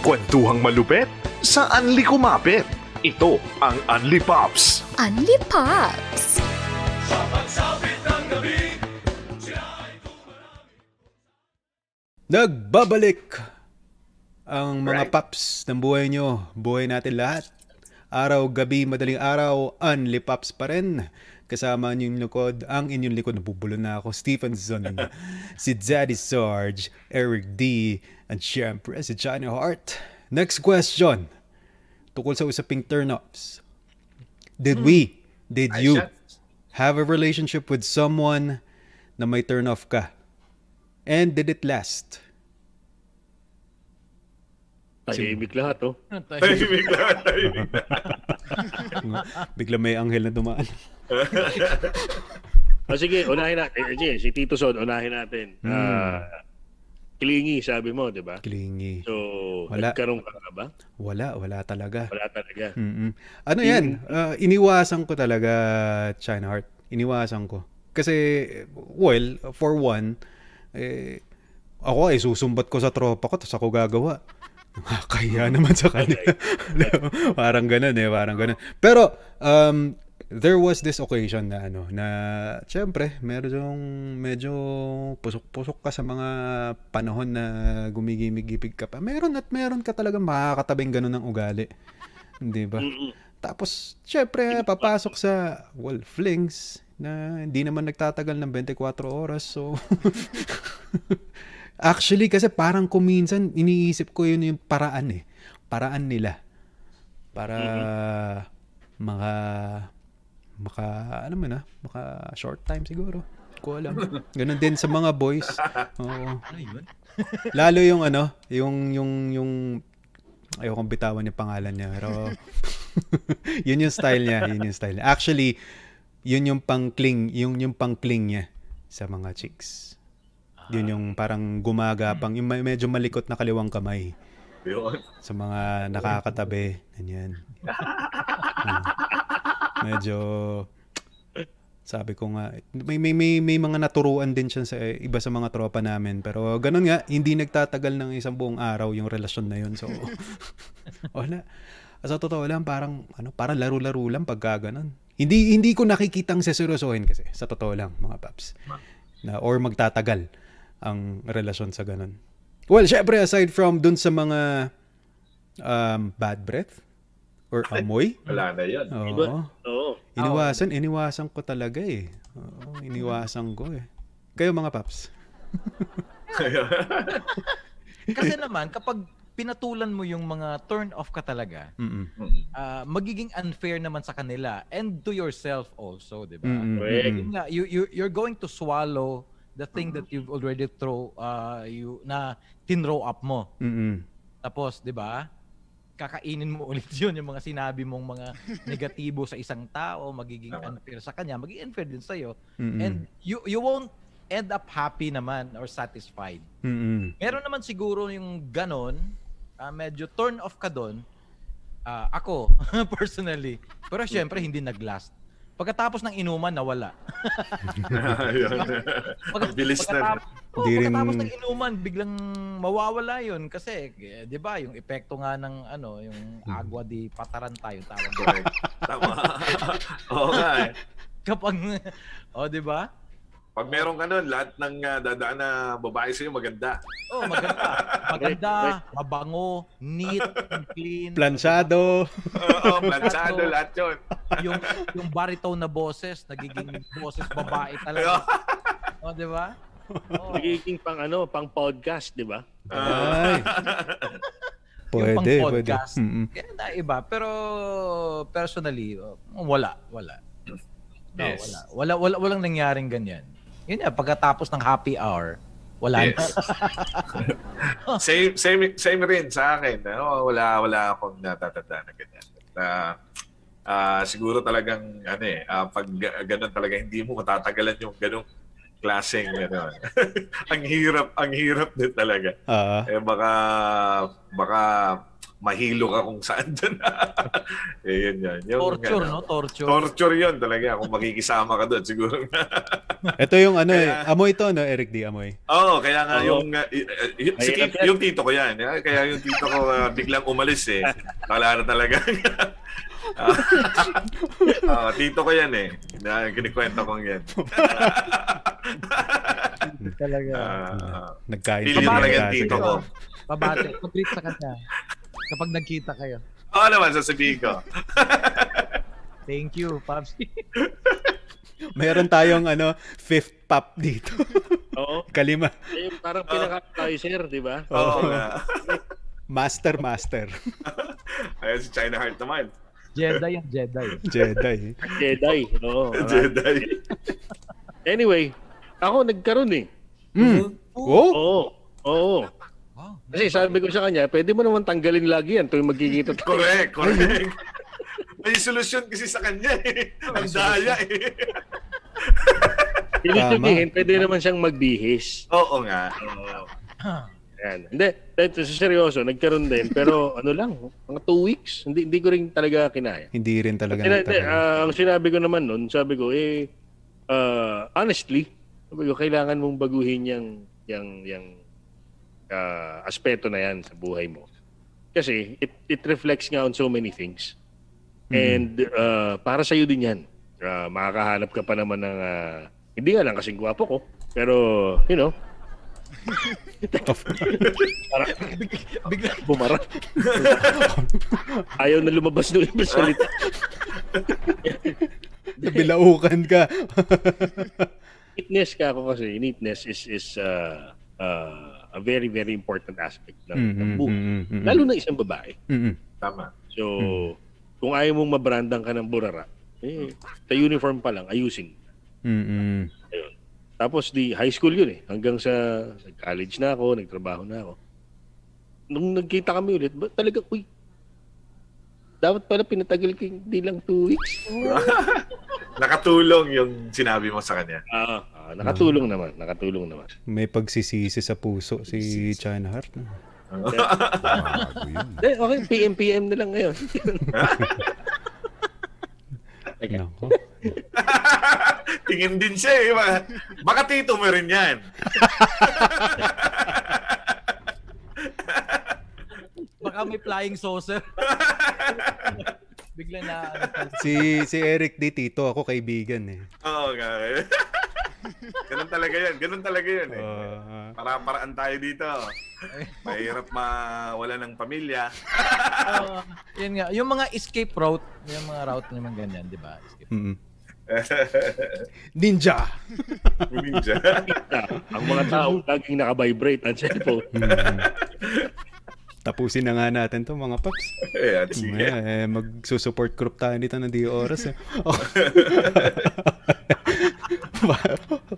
Kwentuhang malupet sa Unli Kumapit. Ito ang Unli Pops. Unli Pops. Nagbabalik ang mga Right. paps ng buhay nyo, buhay natin lahat. Araw, gabi, madaling araw, unli paps pa rin. Kasama niyo yung likod, ang inyong likod, nabubulo na ako, Stephen Zoning, *laughs* si Daddy Sarge, Eric D, and syempre si Johnny Hart. Next question, tukol sa usaping turn-offs. Did we, did you, have a relationship with someone na may turn-off ka? And did it last? Tahimik lahat, oh. Tahimik lang, *laughs* tahimik. *laughs* Bigla may anghel na dumaan. O *laughs* sige, unahin natin. Eh, sige, si Tito Son, unahin natin. Hmm. Ah, clingy, sabi mo, di ba? Klingi. So, Wala. nagkaroon ka nga ba? Wala, wala talaga. Wala talaga. Mm-mm. Ano yan? Ah, iniwasan ko talaga China Heart. Iniwasan ko. Kasi, well, for one, eh, ako ay susumbat ko sa tropa ko, tapos ako gagawa. Nakakahiya naman sa kanya. *laughs* parang ganun eh, parang ganun. Pero, um, there was this occasion na ano, na syempre, meron medyo pusok-pusok ka sa mga panahon na gumigimig-gipig ka pa. Meron at meron ka talagang makakatabing ganun ng ugali. Di ba? Tapos, syempre, papasok sa, well, flings na hindi naman nagtatagal ng 24 oras. So, *laughs* actually, kasi parang kuminsan, iniisip ko yun yung paraan eh. Paraan nila. Para maka, maka, ano man ah, maka short time siguro. Hindi Ko alam. Ganun din sa mga boys. Oo. Ano yun? *laughs* Lalo yung ano, yung yung yung ayokong bitawan yung pangalan niya, pero *laughs* yun yung style niya, yun yung style niya. Actually, yun yung pang-cling, yung yung pang-cling niya sa mga chicks. Yun yung parang gumagapang, yung may- medyo malikot na kaliwang kamay Yun. sa mga nakakatabi. Ganyan. Hmm. *laughs* Medyo sabi ko nga, may, may, may, may mga naturuan din siya sa iba sa mga tropa namin. Pero ganun nga, hindi nagtatagal ng isang buong araw yung relasyon na yun. So, *laughs* wala. Sa totoo lang, parang, ano, parang laro-laro lang pagka ganun. Hindi, hindi ko nakikitang seseryosohin kasi, sa totoo lang, mga paps. Na, or magtatagal ang relasyon sa ganun. Well, syempre, aside from dun sa mga um, bad breath or amoy, Wala na yun. Iba? oo. Oo. Iniwasan, iniwasan ko talaga eh. Oo, iniwasan ko eh. Kayo mga paps. *laughs* Kasi naman, kapag pinatulan mo yung mga turn off ka talaga, Mm-mm. ah, magiging unfair naman sa kanila and to yourself also, di ba? Mm-mm. Correct. Mm-mm. Yun nga, you, you, you're going to swallow the thing that you've already throw, uh, you, na tinrow up mo. Mm-mm. Tapos, di ba, kakainin mo *laughs* ulit yun, yung mga sinabi mong mga *laughs* negatibo sa isang tao, magiging unfair sa kanya, magiging unfair din sa'yo. Mm-mm. And you, you won't end up happy naman or satisfied. Mm-mm. Meron naman siguro yung ganon, ah, medyo turn off ka doon. Ah, ako, *laughs* personally. Pero syempre, hindi nag-last. Pagkatapos ng inuman, nawala. *laughs* Pag, bilis na. pagkatapos, oh, rin- pagkatapos ng inuman, biglang mawawala yun. Kasi, eh, di ba, yung epekto nga ng, ano, yung agua di pataranta, yung tawag *laughs* doon. Correct. Tama. *laughs* Oo nga eh. Kapag, oh, di ba? Pag meron ka nun, lahat ng ah, dadaan na babae sa'yo maganda. Oh, maganda. *laughs* Maganda, mabango, neat, and clean. Planchado. Oo, planchado lahat yun. yung yung baritone na boses nagiging boses babae talaga. *laughs* oh, di ba? Oh, Nagiging pang ano, pang podcast, di ba? Ay. yung pang Pwede, pwede. podcast. Mm-mm. Kaya na iba, pero personally oh, wala, wala. No, Yes. wala. Wala wala walang nangyaring ganyan. Yun nga, pagkatapos ng happy hour, wala na. Yes. *laughs* same same same rin sa akin. Ano, wala wala akong natatanda na ganyan. Na ah, siguro talagang ano eh, ah, pag ga- ganun talaga hindi mo matatagalan yung ganung klaseng ano. *laughs* ang hirap, ang hirap din talaga. Ah. Eh baka baka mahilo ka kung saan dyan. *laughs* eh, yun yun. Yung, Torture, ano, no? Torture. Torture yun talaga. Kung makikisama ka doon, siguro. *laughs* Ito yung ano eh. Kaya- Amoy to, no? Eric D. Amoy. Oo, kaya nga Oo. yung, uh, y- y- y- si Mahirap Tito- yan. yung tito ko yan. eh. Kaya yung tito ko uh, biglang umalis eh. Kala na talaga. *laughs* Ah, tito ko yan eh. Na, kinikwento ko yan. talaga. Ah, Nagkain. Pili talaga yung tito ko. Pabate, pag-greet sa kanya. Kapag nagkita kayo. Oo naman, sasabihin ko. *laughs* Thank you, Pops. *laughs* Meron tayong ano, fifth pop dito. Oo. *laughs* Kalima. Eh, parang pinaka-kaiser, di ba? Oo nga. Master, master. Ayan si China Heart naman. Jedi yan, Jedi. Jedi. Jedi. Oo. Jedi. Anyway, ako nagkaroon eh. Mm. Oh? Oo. Oo. Oh, Kasi sabi ko sa kanya, pwede mo naman tanggalin lagi yan tuwing magkikita tayo. Correct, correct. *laughs* May solusyon kasi sa kanya eh. Ang daya eh. Ibig sabihin, pwede naman siyang magbihis. Oo nga. Oo. Yan. Hindi, ito sa seryoso, nagkaroon din. Pero ano lang, mga two weeks, hindi, hindi ko rin talaga kinaya. Hindi rin talaga Hindi, hindi, ah, ang sinabi ko naman nun, sabi ko, eh, ah, honestly, sabi ko, kailangan mong baguhin yung, yung, yung ah, aspeto na yan sa buhay mo. Kasi it, it reflects nga on so many things. And ah, para sa'yo din yan. Ah, makakahanap ka pa naman ng, ah, hindi nga lang kasing gwapo ko, pero, you know, para Bigla, bumara. Ayaw na lumabas ng ibang salita. Nabilaukan ka. neatness ka ako kasi neatness is is uh, uh, a very very important aspect ng, Mm, ng mm, buhay. mm, mm, Lalo na isang babae. Mm-mm. Tama. So, kung ayaw mong mabrandang ka ng burara, eh, sa uniform pa lang, ayusin. Mm-mm. Ayun. Tapos di high school yun eh. Hanggang sa college na ako, nagtrabaho na ako. Nung nagkita kami ulit, ba, talaga, uy, dapat pala pinatagal ko hindi lang two weeks. *laughs* Nakatulong yung sinabi mo sa kanya. Ah, ah, nakatulong naman, nakatulong naman. May pagsisisi sa puso si China Heart. Eh, okay, PM-PM na lang ngayon. Nako. *laughs* Tingin din siya eh. Baka, baka tito mo rin yan. baka may flying saucer. *laughs* Bigla na ano, *laughs* Si si Eric di tito ako kaibigan eh. Oo nga. *laughs* Ganun talaga yan. Ganun talaga yan eh. Ah, Para-paraan tayo dito. Mahirap mawala ng pamilya. *laughs* Ah, yun nga, yung mga escape route, yung mga route naman ganyan, di ba? Escape. mm. Ninja. Ninja. ang mga tao laging naka-vibrate ang cellphone. Tapusin na nga natin to mga paps. Ayan, sige. Eh, magsusupport group tayo dito ng di oras eh. Oh. *laughs*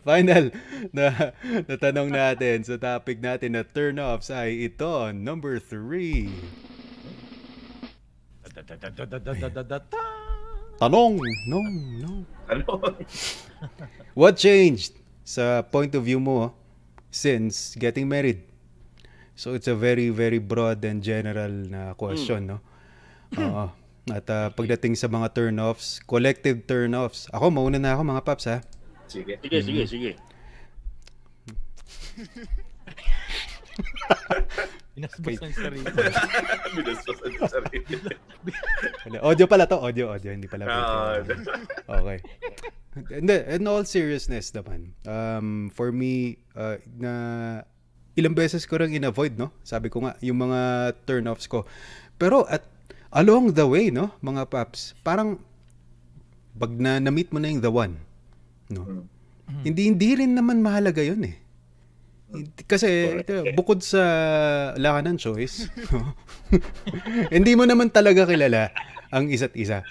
Final na natanong natin sa topic natin na turn-offs ay ito, number three. Da-da-da-da-da-da-da-da. Tanong! No, no. Ano? What changed sa point of view mo since getting married? So it's a very, very broad and general na question, no? Oo. At ah, pagdating sa mga turn-offs, collective turn-offs. Ako, mauna na ako mga paps, ha? Sige. Sige, sige, sige. *laughs* Inasbas ng sarili. *laughs* Binasbasan sa sarili. Audio pala to, audio, audio, hindi pala Ah. Okay. Hindi, in all seriousness naman, um, for me, uh, na ilang beses ko rin in-avoid, no? Sabi ko nga, yung mga turn-offs ko. Pero at along the way, no, mga paps, parang pag na na-meet mo na yung the one, no? Hindi hindi rin naman mahalaga yun eh. Kasi ito, bukod sa wala ng choice, *laughs* hindi mo naman talaga kilala ang isa't isa.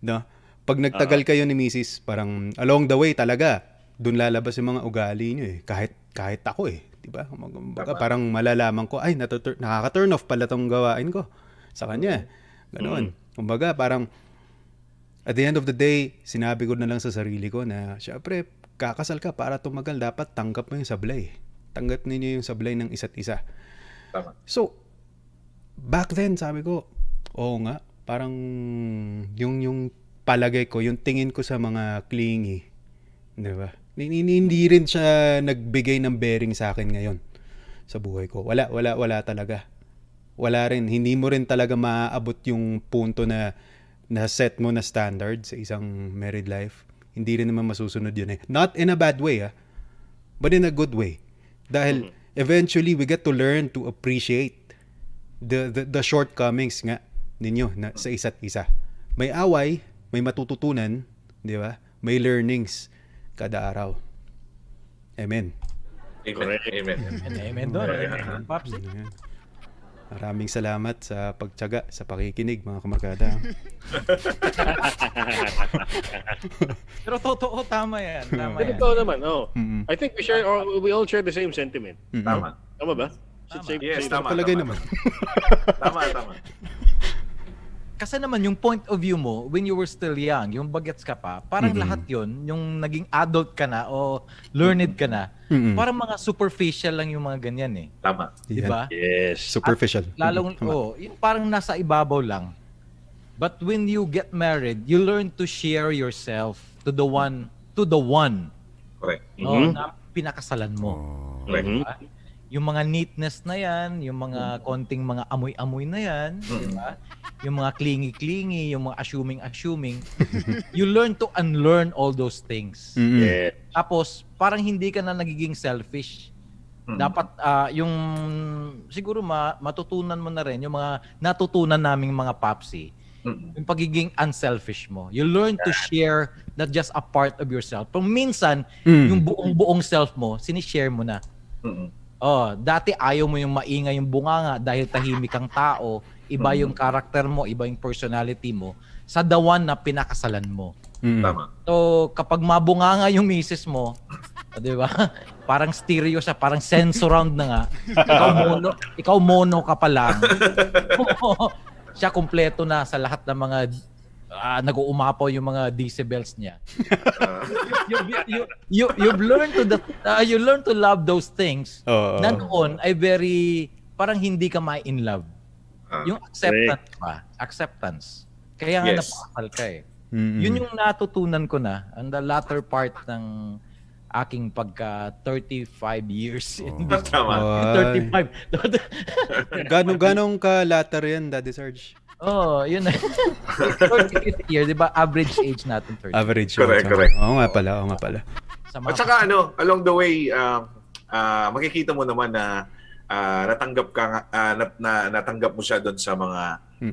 No? Pag nagtagal kayo ni Mrs., parang along the way talaga, doon lalabas yung mga ugali nyo eh. Kahit, kahit ako eh. Di ba? Kumbaga, parang malalaman ko, ay, natutur- nakaka-turn off pala tong gawain ko sa kanya. Ganoon. Kumbaga, parang at the end of the day, sinabi ko na lang sa sarili ko na, syempre, kakasal ka para tumagal, dapat tanggap mo yung sablay. Tanggap ninyo yung sablay ng isa't isa. Tama. So, back then, sabi ko, oo nga, parang yung, yung palagay ko, yung tingin ko sa mga clingy, di ba? Hindi, hindi rin siya nagbigay ng bearing sa akin ngayon sa buhay ko. Wala, wala, wala talaga. Wala rin. Hindi mo rin talaga maaabot yung punto na na set mo na standard sa isang married life. Hindi rin naman masusunod yun eh. Not in a bad way ah, but in a good way. Dahil eventually we get to learn to appreciate the the, the shortcomings nga ninyo na, sa isa't isa. May away, may matututunan, di ba? May learnings kada araw. Amen. Amen. Correct. Amen. Amen, amen doon. Amen. Maraming salamat sa pagtyaga, sa pakikinig mga kamarkada. *laughs* Pero totoo, tama yan. Tama yan. Ito naman, oh. Mm-mm. I think we share, or we all share the same sentiment. Mm-mm. Tama. Tama ba? Should say- Yes, say- tama. Palagay tama, naman. Tama, tama. Kasi naman yung point of view mo when you were still young, yung bagets ka pa, parang Mhm. lahat yon yung naging adult ka na o learned ka na, Mm-mm. parang mga superficial lang yung mga ganyan eh. Tama. Di Yan. ba? Yes. Superficial. Lalong, Tama. oh, yung parang nasa ibabaw lang. But when you get married, you learn to share yourself to the one, to the one Correct. no, Mhm. na pinakasalan mo. Correct. Mhm. Diba? Yung mga neatness na yan, yung mga konting mga amoy-amoy na yan, di ba? Yung mga clingy-clingy, yung mga assuming-assuming. *laughs* you learn to unlearn all those things. Mm-mm. Yeah. Tapos, parang hindi ka na nagiging selfish. Mm. Dapat ah, yung siguro ma, matutunan mo na rin yung mga natutunan naming mga papsi, Mm. yung pagiging unselfish mo. You learn to share not just a part of yourself. Pero minsan, Mm. yung buong-buong self mo, sinishare mo na. Mm. Oh, dati ayaw mo yung maingay yung bunganga dahil tahimik kang tao, iba yung karakter mo, iba yung personality mo sa the one na pinakasalan mo. Mm-mm. Tama. So, kapag mabunganga yung misis mo, *laughs* di ba? Parang stereo siya, parang sensor round na nga. Ikaw mono, ikaw mono ka pa lang. *laughs* *laughs* siya kumpleto na sa lahat ng mga ah, nag-uumapaw yung mga decibels niya. *laughs* You, you, you, you, you've learned to the, ah, you learn to love those things Oo. na noon ay very, parang hindi ka ma-in love. ah. Yung acceptance ba? Acceptance. Kaya nga Yes. napakasal ka eh. Mm-mm. Yun yung natutunan ko na on the latter part ng aking pagka 35 years in this Tama. Ay. 35. *laughs* *laughs* Ganong ganong ka latter yan, Daddy Sarge? Oh, yun na. 35th *laughs* year, di ba? Average age natin 30. Average. Correct, yun. correct. Oo nga pala, oo nga pala. At saka ano, along the way, ah, ah, makikita mo naman na ah, natanggap ka ah, nat- na, natanggap mo siya doon sa mga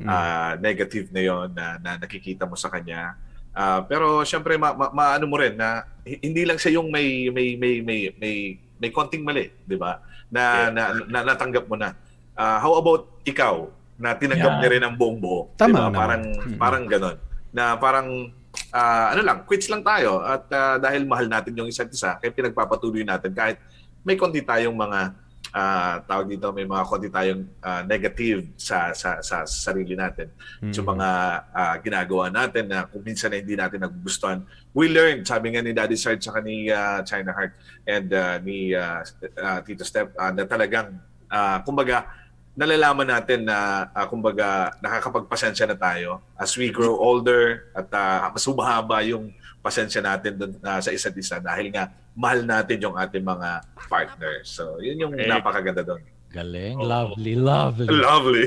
ah, negative na yon na, na nakikita mo sa kanya. Ah, pero syempre ma, ma, maano mo rin na hi- hindi lang siya yung may may may may may, may konting mali, 'di ba? Na, na, na natanggap mo na. Ah, how about ikaw na tinanggap Yeah. niya rin ang buong buo, Tama ba? naman. Parang Mm. parang ganon. Na parang ah, ano lang, quits lang tayo at ah, dahil mahal natin yung isa't isa, kaya pinagpapatuloy natin kahit may konti tayong mga ah, tawag dito, may mga konti tayong ah, negative sa, sa sa sarili natin Mm. sa mga ah, ginagawa natin na kung minsan na hindi natin nagugustuhan. We learned, sabi nga ni Daddy Sarge sa ni ah, China Heart and ah, ni ah, ah, Tito Step, ah, na talagang, ah, kumbaga, nalalaman natin na, ah, kumbaga, nakakapagpasensya na tayo as we grow older at ah, mas humahaba yung pasensya natin dun, ah, sa isa't isa dahil nga mahal natin yung ating mga partners. So, yun yung Correct. napakaganda doon. Galing, Oo. lovely, lovely. Lovely.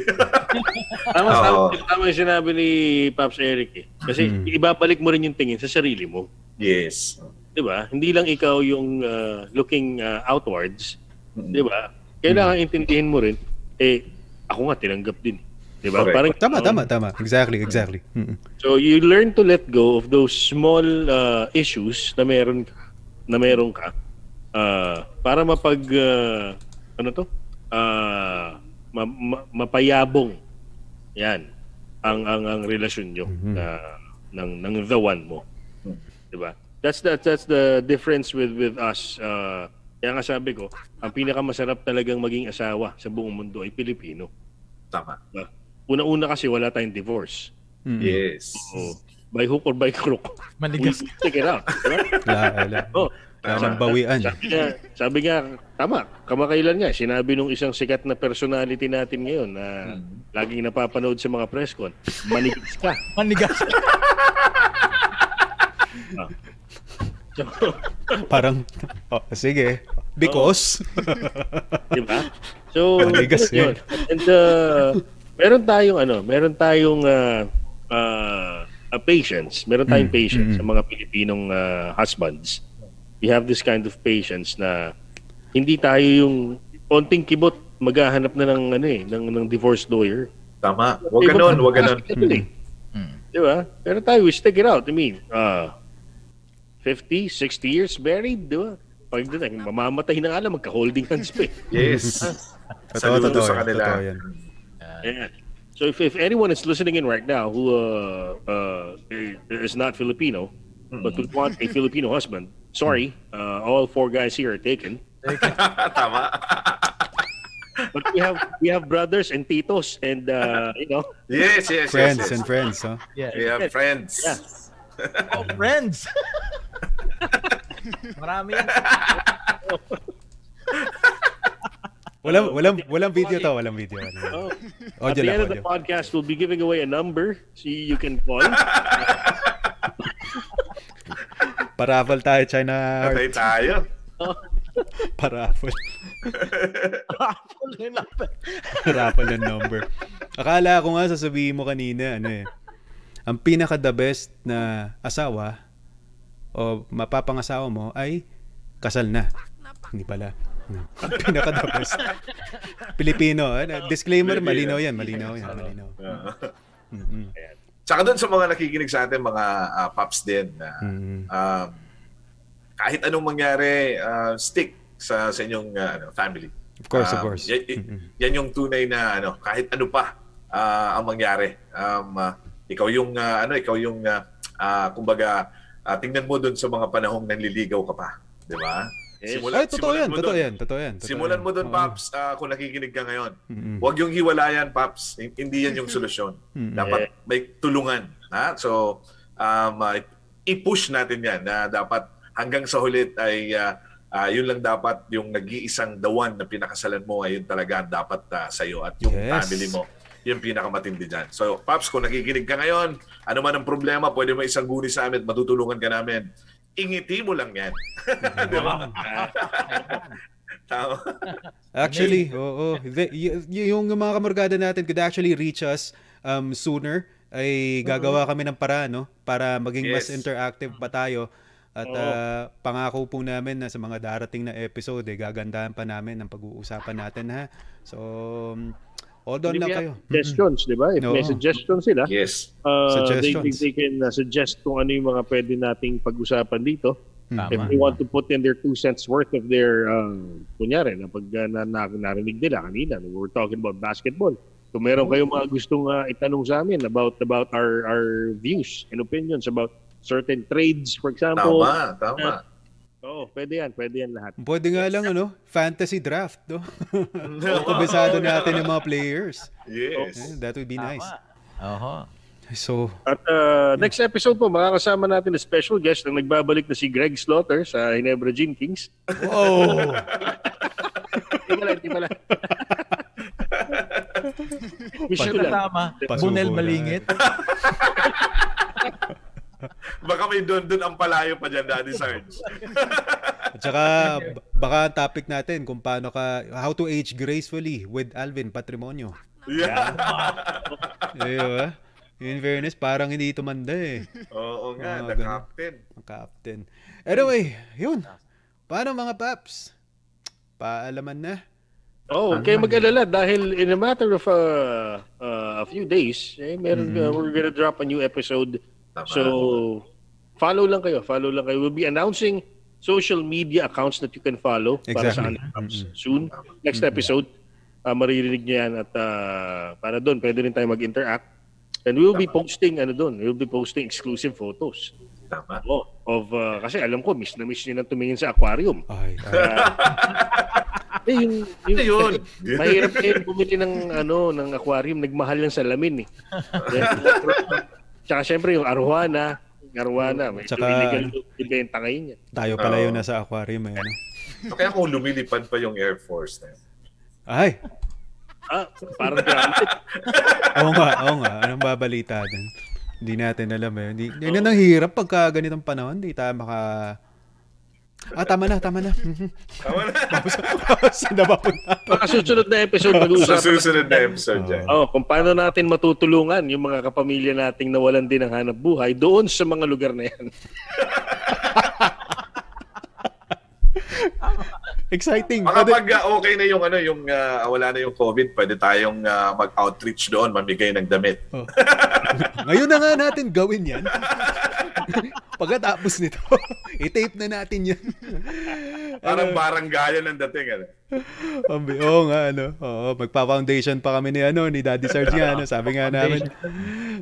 *laughs* Tama, Oo. tama, tama yung sinabi ni Pops Eric eh. Kasi Mhm. ibabalik mo rin yung tingin sa sarili mo. yes. 'Di ba? Hindi lang ikaw yung uh, looking uh, outwards, Mm. 'di ba? Kailangan intindihin mo rin eh ako nga tinanggap din. 'Di ba? Correct. Parang Tama, tama, tama. Exactly, exactly. Mm-mm. So you learn to let go of those small uh, issues na meron ka, na meron ka uh, para mapag uh, ano to? Uh, ma- ma- mapayabong. Yan ang ang ang relasyon nyo Mhm. na ng ng the one mo. 'Di ba? That's that that's the difference with with us. Uh, kaya nga sabi ko, ang pinakamasarap talagang maging asawa sa buong mundo ay Pilipino. Tama. Una-una kasi wala tayong divorce. Mm-mm. Yes. So, by hook or by crook, Manigas. we *laughs* check it out. Diba? Wala, wala. Oh, nang bawian. sabi nga, sabi nga, tama, kamakailan nga, sinabi nung isang sikat na personality natin ngayon na Mm. laging napapanood sa mga press con, manigis ka. *laughs* Manigas. So, Parang, oh, sige. Because, di ba? So, Manigas yun. And uh, meron tayong ano, meron tayong uh, uh, uh, patience. Meron tayong Mm, patience mm, sa mga Pilipinong uh, husbands. We have this kind of patience na hindi tayo yung konting kibot maghahanap na ng ano eh, ng, ng divorce lawyer. Tama. Huwag ganon, huwag ganon. Eh. Mm. Di ba? Pero tayo, we stick it out. I mean, uh, 50, 60 years married, di ba? Pagdating, mamamatay na nga lang, magka-holding hands pa eh. *laughs* Yes. totoo, totoo, sa kanila. totoo yan. Yeah. So if, if anyone is listening in right now who uh, uh, is not Filipino, but would want a Filipino husband, sorry, uh, all four guys here are taken. *laughs* Tama. But we have we have brothers and titos and uh, you know, Yes, yes, Friends yes. yes. and friends, huh? Yeah. We have friends. Yeah. Oh, friends. *laughs* Marami yan. Walang, walang, walang video to, walang video. oh, at Audio the lang, end of the audio. podcast, we'll be giving away a number so you can call. *laughs* Paraffle tayo, China Patay tayo. *laughs* Paraffle. Apple yun lang. Paraffle ng number. Akala ko nga sasabihin mo kanina, ano eh. Ang pinaka the best na asawa o mapapangasawa mo ay kasal na. Hindi pala. No. *laughs* Ang pinaka the best. Pilipino. Ano, disclaimer, malinaw yan. Malinaw yan. Malinaw. *laughs* Uh, Mm-mm. Tsaka doon sa mga nakikinig sa atin, mga ah, paps din, na Mm-mm. um, kahit anong mangyari, ah, stick sa, sa inyong ano, family. Of course, of Um, course. y- y- yan yung tunay na ano, kahit ano pa ah, ang mangyari. Um, ah, ikaw yung ah, ano, ikaw yung ah, ah, kumbaga ah, tingnan mo doon sa mga panahong nanliligaw ka pa, 'di ba? Yes. Ay, totoo yan. Totoo yan. Totoo yan. totoo Simulan yan. mo doon, Oo. Paps, ah, kung nakikinig ka ngayon. Mm-mm. Huwag yung hiwalayan, Paps. Hin- Hindi yan yung solusyon. Mm-mm. Dapat may tulungan. Ha? So, um, uh, i-push natin yan na dapat hanggang sa hulit ay uh, uh, yun lang dapat yung nag-iisang dawan na pinakasalan mo ay yun talaga dapat uh, sa'yo at yung Yes. family mo yung pinakamatindi dyan. So, Paps, kung nakikinig ka ngayon, ano man ang problema, pwede mo isang guni sa amin, at matutulungan ka namin. Ingiti mo lang yan. *laughs* Di ba? *laughs* Tama. Actually, oo. The- y- yung mga kamorgada natin could actually reach us um, sooner ay gagawa kami ng paraan no para maging mas Yes. interactive pa tayo at ah, pangako po namin na sa mga darating na episode eh gagandahan pa namin ang pag-uusapan natin ha. So um, hold on Hindi lang may kayo. Suggestions, di ba? If may Oo. suggestions sila, Yes. uh, they, Suggestions. they, they can uh, suggest kung ano yung mga pwede nating pag-usapan dito. Mm. If Tama. they want to put in their two cents worth of their, uh, kunyari, na pag uh, na, na, narinig nila kanina, we were talking about basketball. Kung meron kayong mga gustong uh, itanong sa amin about about our our views and opinions about certain trades, for example. Tama, tama. Oo, pwede yan, pwede yan lahat. Pwede nga lang ano, fantasy draft, no? *laughs* Kabisado natin yung mga players. Yes. Eh, that would be nice. Oho. So, At uh, next episode po, makakasama natin na special guest na nagbabalik na si Greg Slaughter sa Hinebra Gin Kings. oh, *laughs* Hindi pala, hindi pala. Wish ko lang. Bunel. Malingit. *laughs* Baka may doon doon ang palayo pa dyan, Daddy Sarge. At saka, baka ang topic natin kung paano ka, how to age gracefully with Alvin Patrimonio. Yeah. Ayun, ah. In fairness, parang hindi tumanda eh. Oo nga, Oo, the ganun. captain. Ang captain. Anyway, yun. Paano mga paps? Paalaman na. Oh, okay mag-alala dahil in a matter of uh, uh, a few days, eh, meron, uh, we're gonna drop a new episode. Tama. So, follow lang kayo. Follow lang kayo. We'll be announcing social media accounts that you can follow para sa Exactly. Unwraps soon. Next episode, uh, maririnig niyo yan at uh, para doon, pwede rin tayo mag-interact. And we will be posting, ano doon, we will be posting exclusive photos. Tama. Oh, of, uh, kasi alam ko, miss na miss niyo na tumingin sa aquarium. Ay, ay. *laughs* Eh, yung, yung, Ano yun? *laughs* mahirap kayo bumili ng ano ng aquarium, nagmahal ng salamin eh. *laughs* Tsaka syempre yung arwana, arwana, may Tsaka- illegal ibenta ngayon yan. tayo pala yun nasa aquarium eh. Ano? So, kaya kung lumilipad pa yung Air Force na yun. Ay, Ah, parang gamit. *laughs* oo nga, oo nga. Anong babalita dun? Hindi natin alam eh. Hindi, yan ang hirap pagka ganitong panahon. Hindi tayo maka... Ah, tama na, tama na. Tama na. *laughs* Saan na ba punta? Mga susunod na episode, Sa mag-uusapan susunod na episode dyan. Oh, kung paano natin matutulungan yung mga kapamilya nating nawalan din ng hanap buhay doon sa mga lugar na yan. *laughs* Exciting. Baka pag uh, okay na yung ano yung uh, wala na yung COVID, pwede tayong uh, mag-outreach doon, mamigay ng damit. Oh. *laughs* *laughs* Ngayon na nga natin gawin yan. *laughs* Pagkatapos nito, *laughs* i-tape na natin yan. Parang baranggayan ang dating. Ano? Ambi, oo nga, ano. Oo, magpa-foundation pa kami ni, ano, ni Daddy Sarge nga, ano. Sabi nga namin,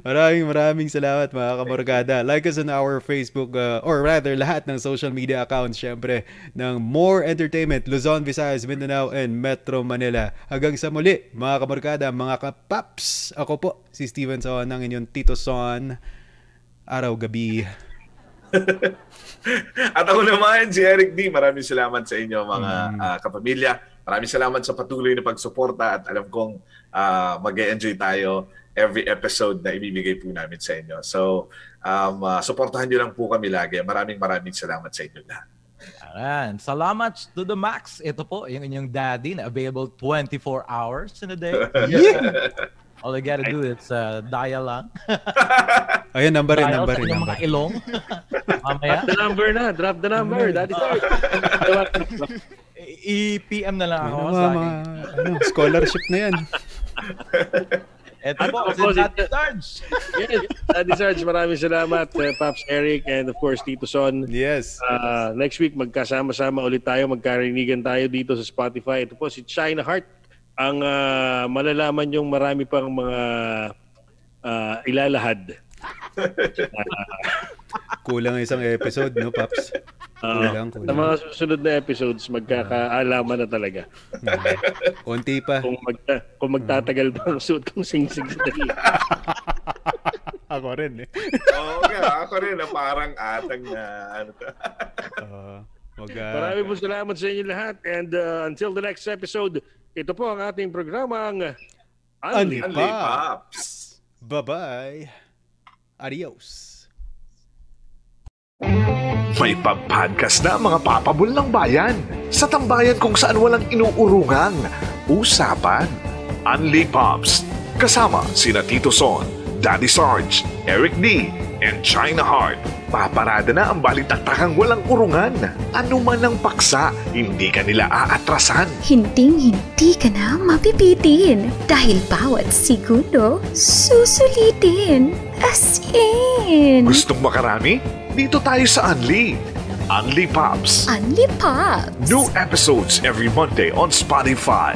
maraming maraming salamat mga kamorgada. Like us on our Facebook, uh, or rather, lahat ng social media accounts, syempre, ng More Entertainment, Luzon, Visayas, Mindanao, and Metro Manila. Hanggang sa muli, mga kamorgada, mga kapaps. Ako po, si Steven Son, ng inyong Tito Son. Araw-gabi. *laughs* At ako naman, si Eric D. Maraming salamat sa inyo mga Mm. ah, kapamilya. Maraming salamat sa patuloy na pagsuporta at alam kong ah, mag-enjoy tayo every episode na ibibigay po namin sa inyo. So, um, ah, suportahan nyo lang po kami lagi. Maraming maraming salamat sa inyo lahat. Ayan. Salamat to the max. Ito po, yung inyong daddy na available 24 hours in a day. *laughs* All you gotta do is uh, dial lang. *laughs* Ayun, number rin, dial number sa rin, inyong number. mga ilong. *laughs* Mamaya, Drop the number na. Drop the number. Daddy Sarge. i-PM na lang ako Ano, sa mga, akin. ano, scholarship na yan. *laughs* Ito At po, ako si po, si- Daddy Sarge. yes. Daddy Sarge, maraming salamat. Uh, Pops Eric and of course Tito Son. Yes. Uh, next week, magkasama-sama ulit tayo. Magkarinigan tayo dito sa Spotify. Ito po si China Heart. Ang ah, malalaman yung marami pang mga ah, ilalahad. *laughs* Kulang isang episode, no, Paps? Ah, Kulang, Sa kulang. mga susunod na episodes, magkakaalaman na talaga. *laughs* Konti pa. Kung, magta- kung magtatagal ba ang suot kong singsing sa dali. *laughs* Ako rin, eh. Oo nga, ako rin na parang atang na ano to. Uh, wag, ah, Maraming po salamat sa inyo lahat. And uh, until the next episode, ito po ang ating programang Unli. Pops. Bye-bye. Adios. May pag-podcast na mga papabol ng bayan sa tambayan kung saan walang inuurungang usapan. Unli Pops. Kasama sina Tito Son, Daddy Sarge, Eric D, and China Heart. Paparada na ang balitaktakang walang urungan. Ano man ang paksa, hindi ka nila aatrasan. Hinding-hindi ka na mapipitin dahil bawat segundo susulitin. As in, Gustong makarami? Dito tayo sa Unli. Unli Pops. Unli Pops. New episodes every Monday on Spotify.